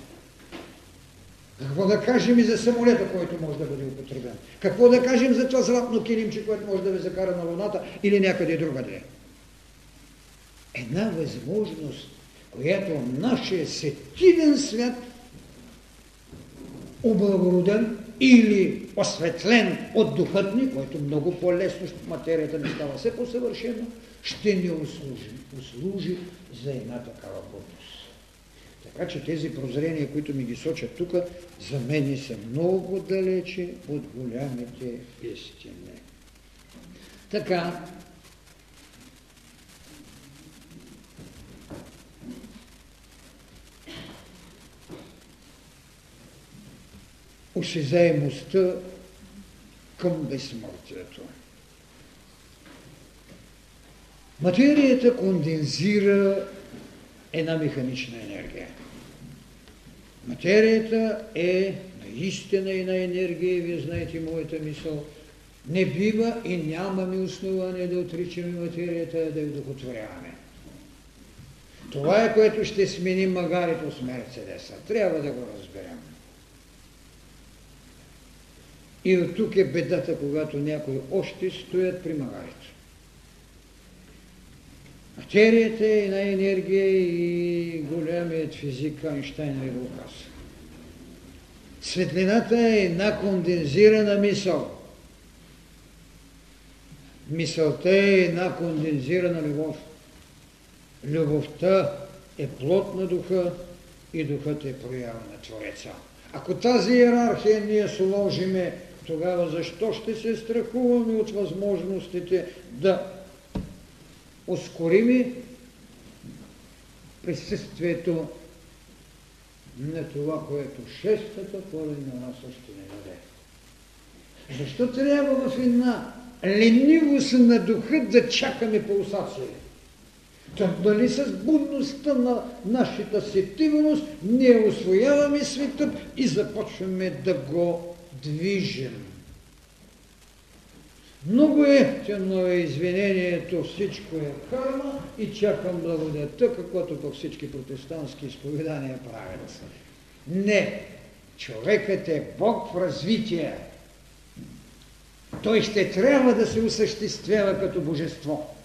Какво да кажем и за самолета, който може да бъде употребен? Какво да кажем за това златно килимче, което може да ви закара на Луната или някъде другаде? Една възможност, която нашия сетивен свят, облагороден или осветлен от духът ни, който много по-лесно материята ни става все по-съвършено, ще ни услужи, услужи за една такава глупост. Така че тези прозрения, които ми ги сочат тук, за мен са много далече от голямите истини. Така, осезаемостта към безсмъртието. Материята кондензира една механична енергия. Материята е наистина една енергия, вие знаете моята мисъл. Не бива и нямаме основание да отричаме материята, да я дохотворяваме. Това е което ще смени магарито с Мерцедеса. Трябва да го разберем. И от тук е бедата, когато някои още стоят при магарито. Материята е една енергия и голямият физик Айнштайн ли го каза. Светлината е една кондензирана мисъл. Мисълта е една кондензирана любов. Любовта е плод на духа и духът е проява на Твореца. Ако тази иерархия ние сложиме, тогава защо ще се страхуваме от възможностите да ускорими присъствието на това, което шестата половина нас ще не даде. Защо трябва в една ленивост на духа да чакаме пулсация? Та дали с будността на нашата сетивност ние освояваме светът и започваме да го движим. Много ефтино е извинението, всичко е карма и чакам благодата, каквото пък всички протестантски изповедания правят. Не, човекът е Бог в развитие. Той ще трябва да се осъществява като божество.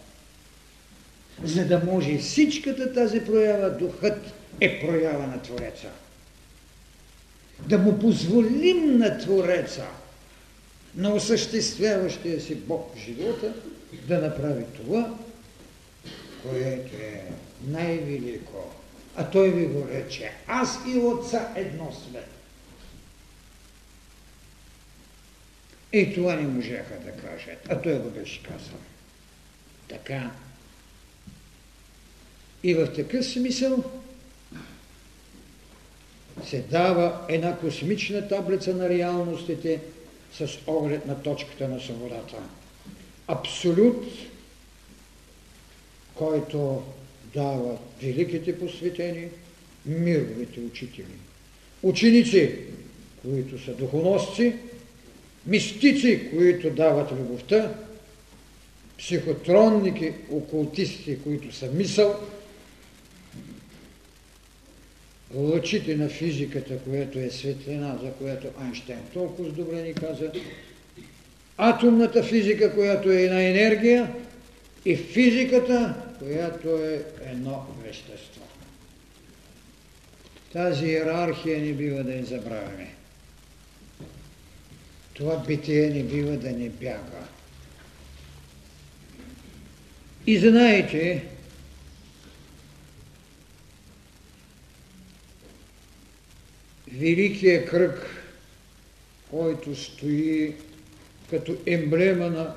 За да може всичката тази проява, духът е проява на Твореца. Да му позволим на Твореца – на осъществяващия си Бог в живота да направи това, което е най-велико. А той ви го рече, аз и Отца едно свет. И това не можеха да кажат, а той го беше казал. Така. И в такъв смисъл се дава една космична таблица на реалностите – с оглед на точката на свободата. Абсолют, който дава великите посветени, мировите учители. Ученици, които са духоносци, мистици, които дават любовта, психотронники, окултисти, които са мисъл, лъчите на физиката, която е светлина, за която Айнштейн толкова добре ни каза, атомната физика, която е една енергия, и физиката, която е едно вещество. Тази иерархия не бива да я забравяме. Това битие не бива да не бяга. И знаете, великия кръг, който стои като емблема на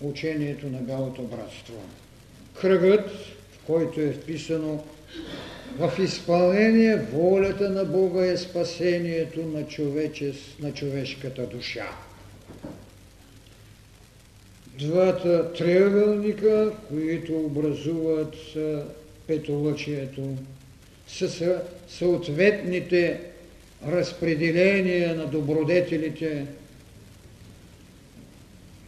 учението на Бялото братство. Кръгът, в който е вписано в изпълнение волята на Бога е спасението на, човечес, на човешката душа. двата триъгълника, които образуват петолъчието, с съответните разпределения на добродетелите,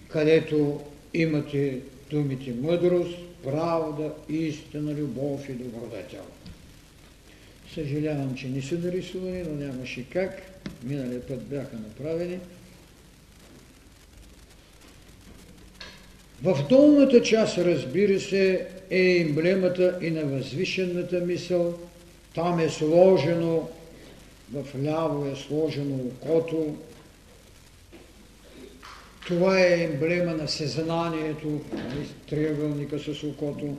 където имате думите мъдрост, правда, истина, любов и добродетел. Съжалявам, че не са нарисувани, но нямаше как. Миналия път бяха направени. В долната част, разбира се, е емблемата и на възвишената мисъл. Там е сложено, в ляво е сложено окото. Това е емблема на съзнанието, нали, триъгълника с окото.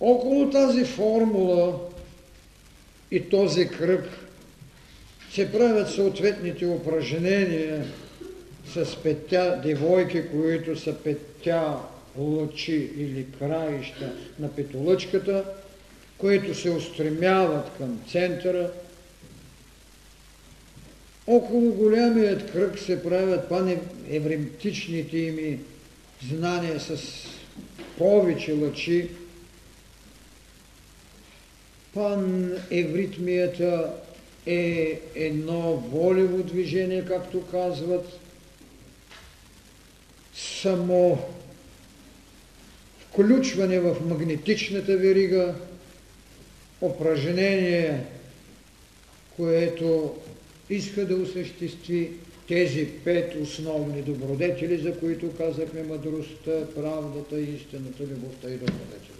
Около тази формула и този кръг се правят съответните упражнения с петя девойки, които са петя лъчи или краища на петолъчката, които се устремяват към центъра. Около голямият кръг се правят паневремтичните ими знания с повече лъчи, Пан-евритмията е едно волево движение, както казват, само включване в магнетичната верига, упражнение, което иска да осъществи тези пет основни добродетели, за които казахме мъдростта, правдата, истината, любовта и добродетел.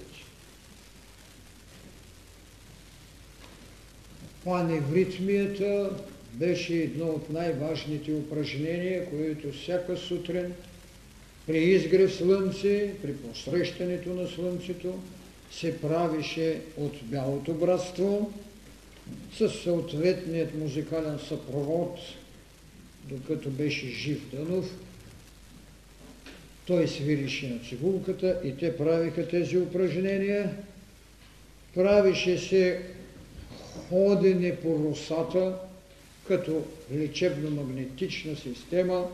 Паневритмията беше едно от най-важните упражнения, които всяка сутрин при изгрев слънце, при посрещането на слънцето, се правише от бялото братство с съответният музикален съпровод, докато беше жив Дънов. Той свирише на цигулката и те правиха тези упражнения. Правише се ходене по русата като лечебно-магнетична система.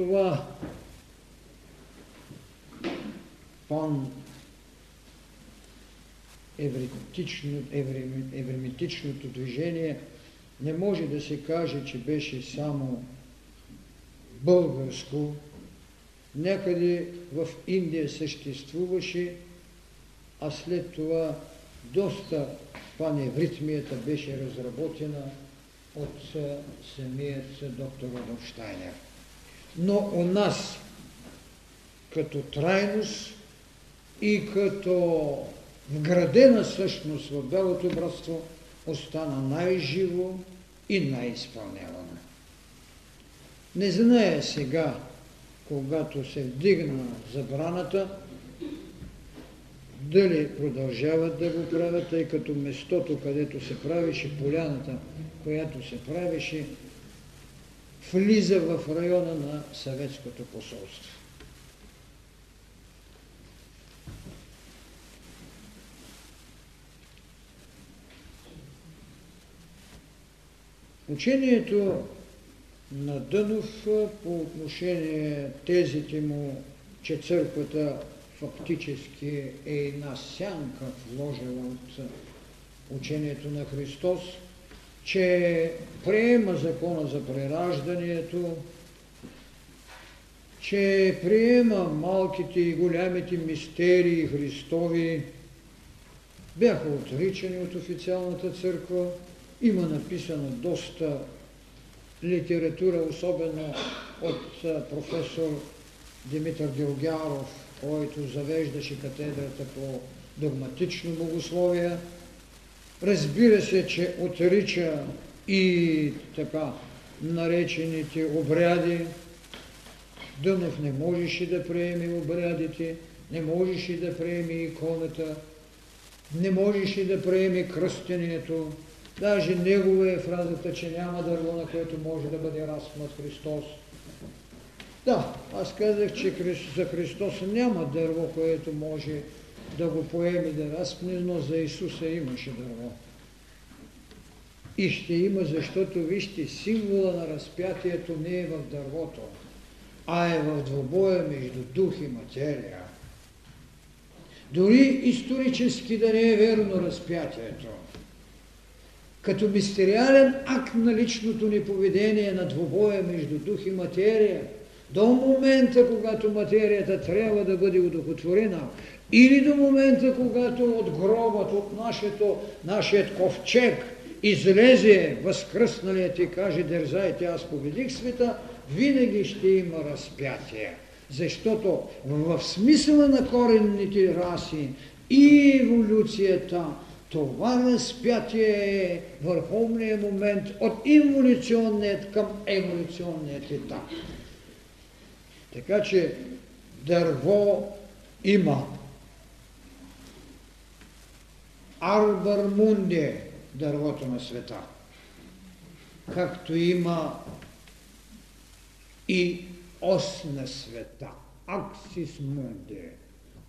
Това пан евретично, евреметичното движение не може да се каже, че беше само българско. Някъде в Индия съществуваше а след това доста паневритмията беше разработена от самият доктор Родов Штайнер. Но у нас като трайност и като вградена същност в Белото братство остана най-живо и най-изпълнявано. Не знае сега, когато се вдигна забраната, дали продължават да го правят, тъй като местото, където се правише, поляната, която се правише, влиза в района на съветското посолство. Учението на Дънов по отношение тезите му, че църквата фактически е една сянка вложена от учението на Христос, че приема закона за прераждането, че приема малките и голямите мистерии Христови, бяха отричани от официалната църква. Има написано доста литература, особено от професор Димитър Дилгяров, който завеждаше катедрата по догматично богословие. Разбира се, че отрича и така наречените обряди. Дънов не можеше да приеме обрядите, не можеше да приеме иконата, не можеше да приеме кръстението. Даже негова е фразата, че няма дърво, на което може да бъде разпнат Христос. Да, аз казах, че за Христос няма дърво, което може да го поеме да разпне, но за Исуса имаше дърво. И ще има, защото вижте, символа на разпятието не е в дървото, а е в двобоя между дух и материя. Дори исторически да не е верно разпятието, като мистериален акт на личното ни поведение на двобоя между дух и материя, до момента, когато материята трябва да бъде удохотворена, или до момента, когато от гробът, от нашето, нашият ковчег излезе възкръсналият и каже, дързайте, аз победих света, винаги ще има разпятие. Защото в смисъла на коренните раси и еволюцията, това разпятие е върховният момент от инволюционният към еволюционният етап. Така че дърво има. Арбър мунде, дървото на света. Както има и ос на света, аксис мунде,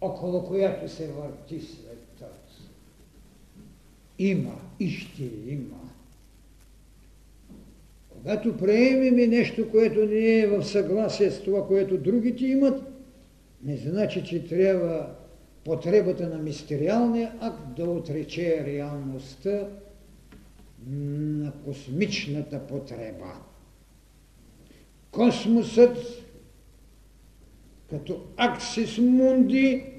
около която се върти светът. Има и ще има. Когато приемеме нещо, което не е в съгласие с това, което другите имат, не значи, че трябва потребата на мистериалния акт да отрече реалността на космичната потреба. Космосът като аксис мунди,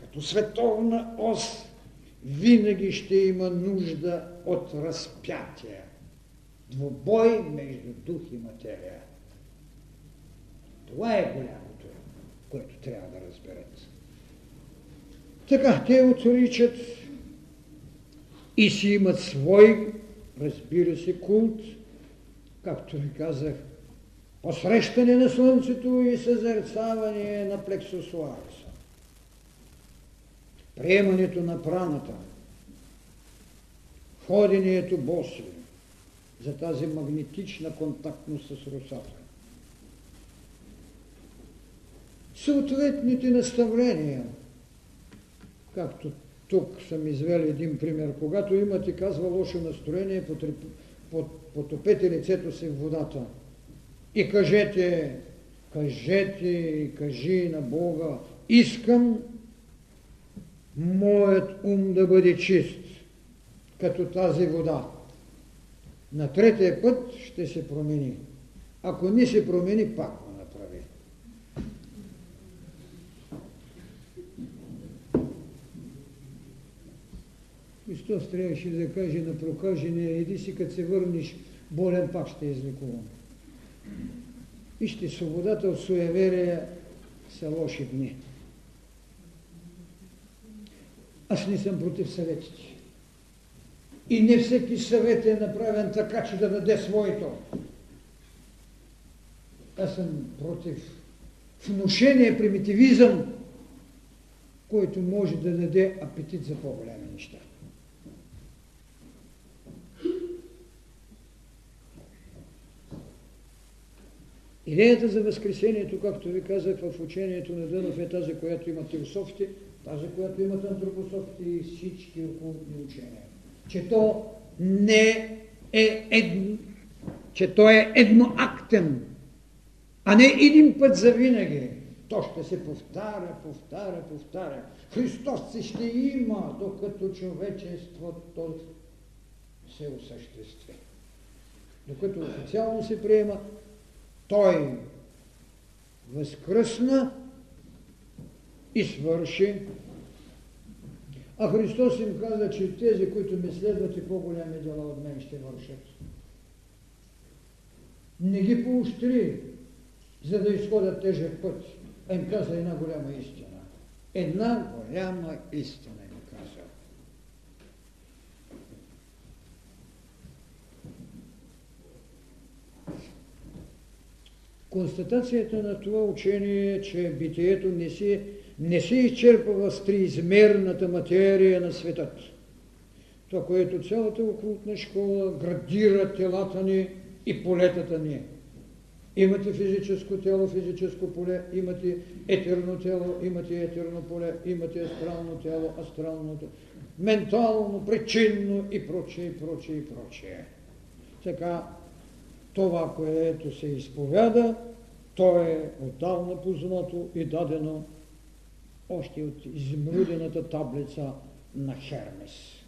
като световна ос, винаги ще има нужда от разпятие. Двобой между дух и материя. Това е голямото, което трябва да разберат. Така, те отричат и си имат свой, разбира се, култ, както ви казах, посрещане на Слънцето и съзерцаване на плексосуариса. Приемането на праната, ходенето боси, за тази магнетична контактност с русата. Съответните наставления, както тук съм извел един пример, когато имате, казва, лошо настроение, потопете лицето си в водата. И кажете, кажете кажи на Бога, искам моят ум да бъде чист, като тази вода. На третия път ще се промени. Ако не се промени, пак го направи. Христос трябваше да каже на прокажения, иди си, като се върнеш, болен пак ще излекувам. Вижте, свободата от суеверие са лоши дни. Аз не съм против съветите. И не всеки съвет е направен така, че да даде своето. Аз съм против внушение, примитивизъм, който може да даде апетит за по-голями неща. Идеята за Възкресението, както ви казах в учението на Дънов, е тази, която имат теософите, тази, която имат антропософите и всички околотни учения че то не е едно, че то е едноактен, а не един път за винаги. То ще се повтаря, повтаря, повтаря. Христос си ще има, докато човечеството се осъществи. Докато официално се приема, той възкръсна и свърши а Христос им каза, че тези, които ме следват и по-голями дела от мен ще вършат. Не ги поощри, за да изходят тежък път, а им каза една голяма истина. Една голяма истина им каза. Констатацията на това учение е, че битието не си не се изчерпва в триизмерната материя на светът. Това, което цялата окултна школа градира телата ни и полетата ни. Имате физическо тело, физическо поле, имате етерно тело, имате етерно поле, имате астрално тело, астрално тело, ментално, причинно и прочее, и прочее, и прочее. така това, което се изповяда, то е отдавна познато и дадено още от измрудената таблица на Хермес.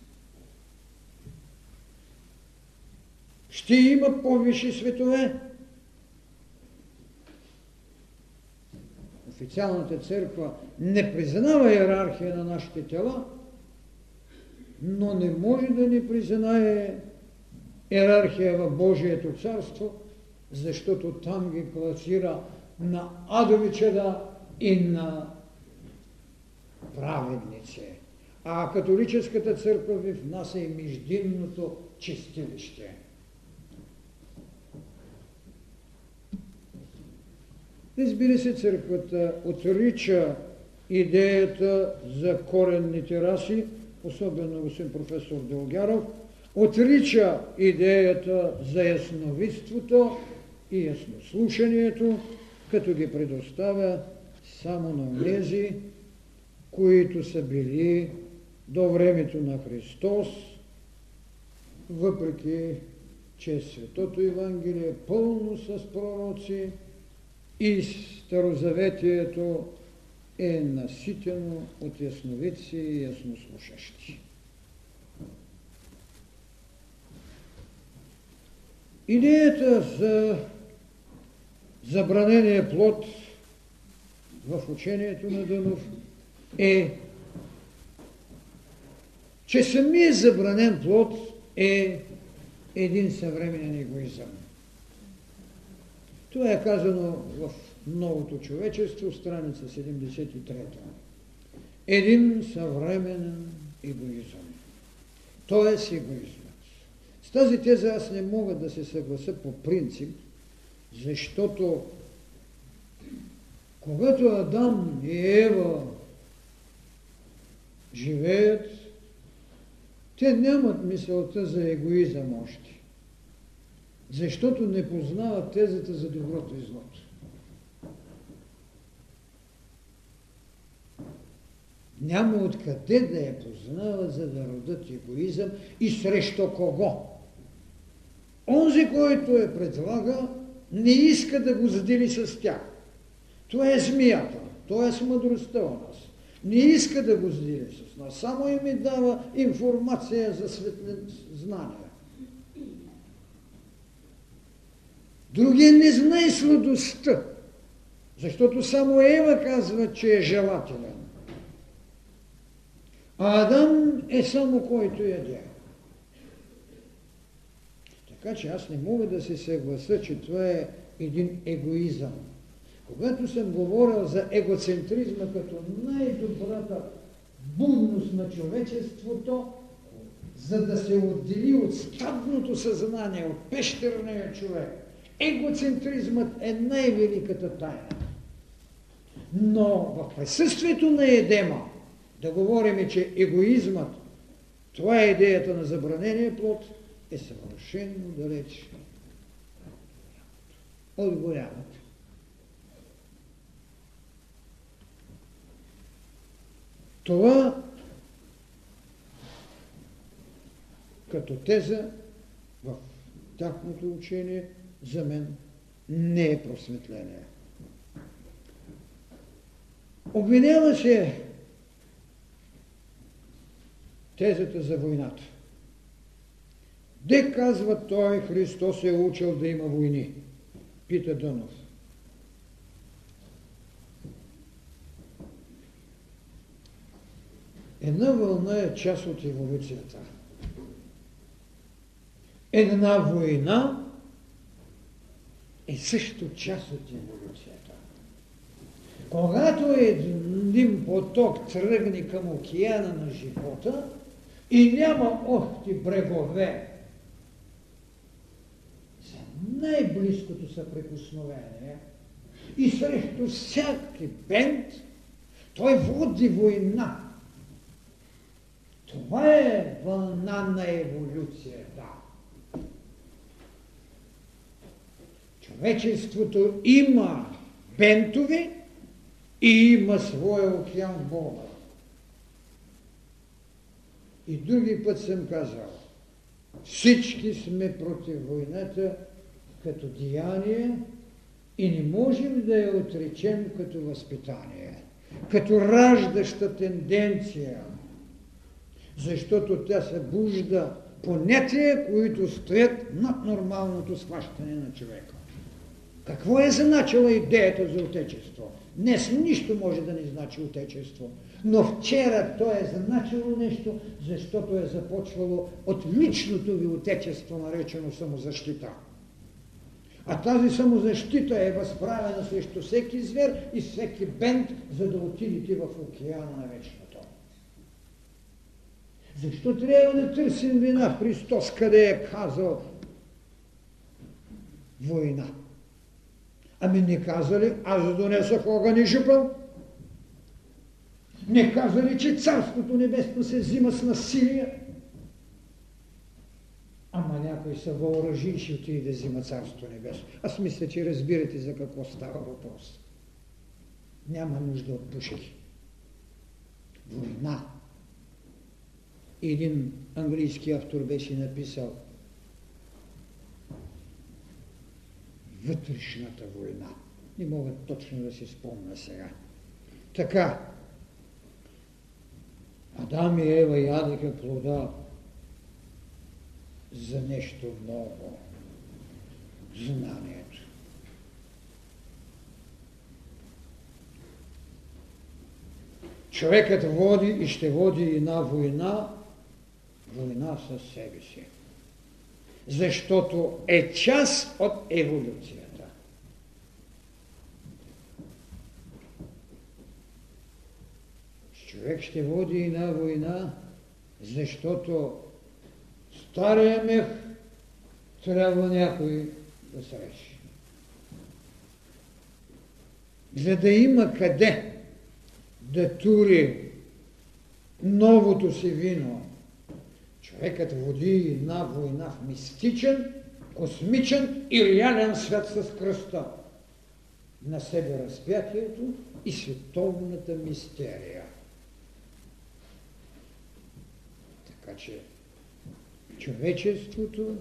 Ще има по-висши светове. Официалната църква не признава иерархия на нашите тела, но не може да ни признае иерархия в Божието царство, защото там ги класира на адови чеда и на праведници. А католическата църква ви внася и междинното чистилище. Разбира се, църквата отрича идеята за коренните раси, особено господин професор Делгаров, отрича идеята за ясновидството и яснослушанието, като ги предоставя само на тези, които са били до времето на Христос, въпреки че Светото Евангелие е пълно с пророци и Старозаветието е наситено от ясновици и яснослушащи. Идеята за забранения плод в учението на Дънов е, че самия забранен плод е един съвременен егоизъм. Това е казано в Новото човечество, страница 73. Един съвременен егоизъм. Тоест егоизмът. Тази теза аз не мога да се съглася по принцип, защото когато Адам и Ева живеят, те нямат мисълта за егоизъм още. Защото не познават тезата за доброто и злото. Няма откъде да я познават, за да родят егоизъм и срещу кого. Онзи, който я предлага, не иска да го задели с тях. Това е змията, това е мъдростта у нас. Не иска да го задели с нас, само им ми дава информация за светлен знания. Другия не знае сладостта, защото само Ева казва, че е желателен. А Адам е само който яде. Така че аз не мога да се съгласа, че това е един егоизъм. Когато съм говорил за егоцентризма като най-добрата будност на човечеството, за да се отдели от стадното съзнание, от пещерния човек, егоцентризмът е най-великата тайна. Но в присъствието на Едема, да говорим, че егоизмът, това е идеята на забранение плод, е съвършено далеч от голямата. Това като теза в тяхното учение за мен не е просветление. Обвинява се тезата за войната. Де казва той, Христос е учил да има войни? Пита Дънов. Една вълна е част от еволюцията. Една война е също част от еволюцията. Когато един поток тръгне към океана на живота и няма още брегове най-близкото съприкосновение и срещу всяки бент той води война. Това е вълна на еволюцията. Човечеството има бентове и има своя океан Бога. И други път съм казал, Всички сме против войната като деяние и не можем да я отречем като възпитание, като раждаща тенденция, защото тя събужда понятия, които стоят над нормалното схващане на човека. Какво е значила идеята за отечество? Днес нищо може да не значи отечество. Но вчера то е значило нещо, защото е започвало от личното ви отечество, наречено самозащита. А тази самозащита е възправена срещу всеки звер и всеки бент, за да отидете в океана на вечното. Защо трябва да търсим вина Христос, къде е казал война? Ами не казали, аз донесох огън и жупъл. Не казали, че Царството Небесно се взима с насилие. Някой се въоръжи и ще отиде да взима Царството Небесно. Аз мисля, че разбирате за какво става въпрос. Няма нужда от пушки. Война. Един английски автор беше написал вътрешната война. Не мога точно да си спомня сега. Така, Адам и Ева ядеха плода за нещо много. Знанието. Човекът води и ще води една война, война със себе си защото е част от еволюцията. Човек ще води една война, защото стария мех трябва някой да срещи. За да има къде да тури новото си вино, Човекът води една война в мистичен, космичен и реален свят с кръста. На себе разпятието и световната мистерия. Така че човечеството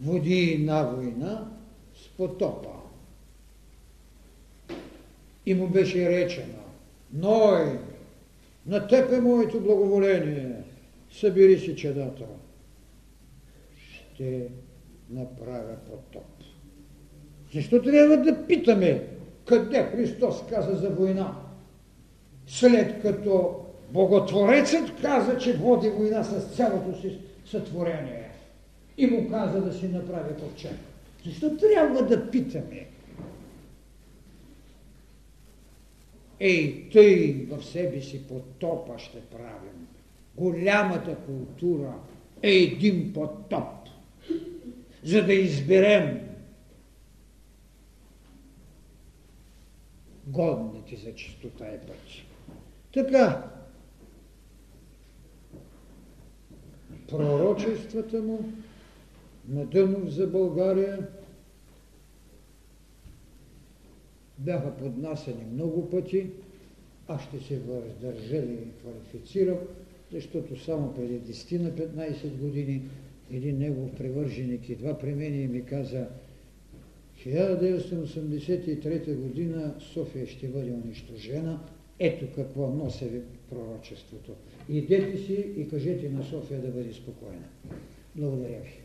води една война с потопа. И му беше речено, Ной, на теб е моето благоволение, събери си чедата. Ще направя потоп. Защо трябва да питаме къде Христос каза за война? След като Боготворецът каза, че води война с цялото си сътворение и му каза да си направи ковчег. Защо трябва да питаме? Ей, тъй в себе си потопа ще правим голямата култура е един потоп, за да изберем годните за чистота и път. Така, пророчествата му на Дънов за България бяха поднасени много пъти, аз ще се въздържа да ги квалифицирам, защото само преди 10 на 15 години един негов привърженик идва при мен и ми каза 1983 година София ще бъде унищожена, ето какво носи пророчеството. Идете си и кажете на София да бъде спокойна. Благодаря ви.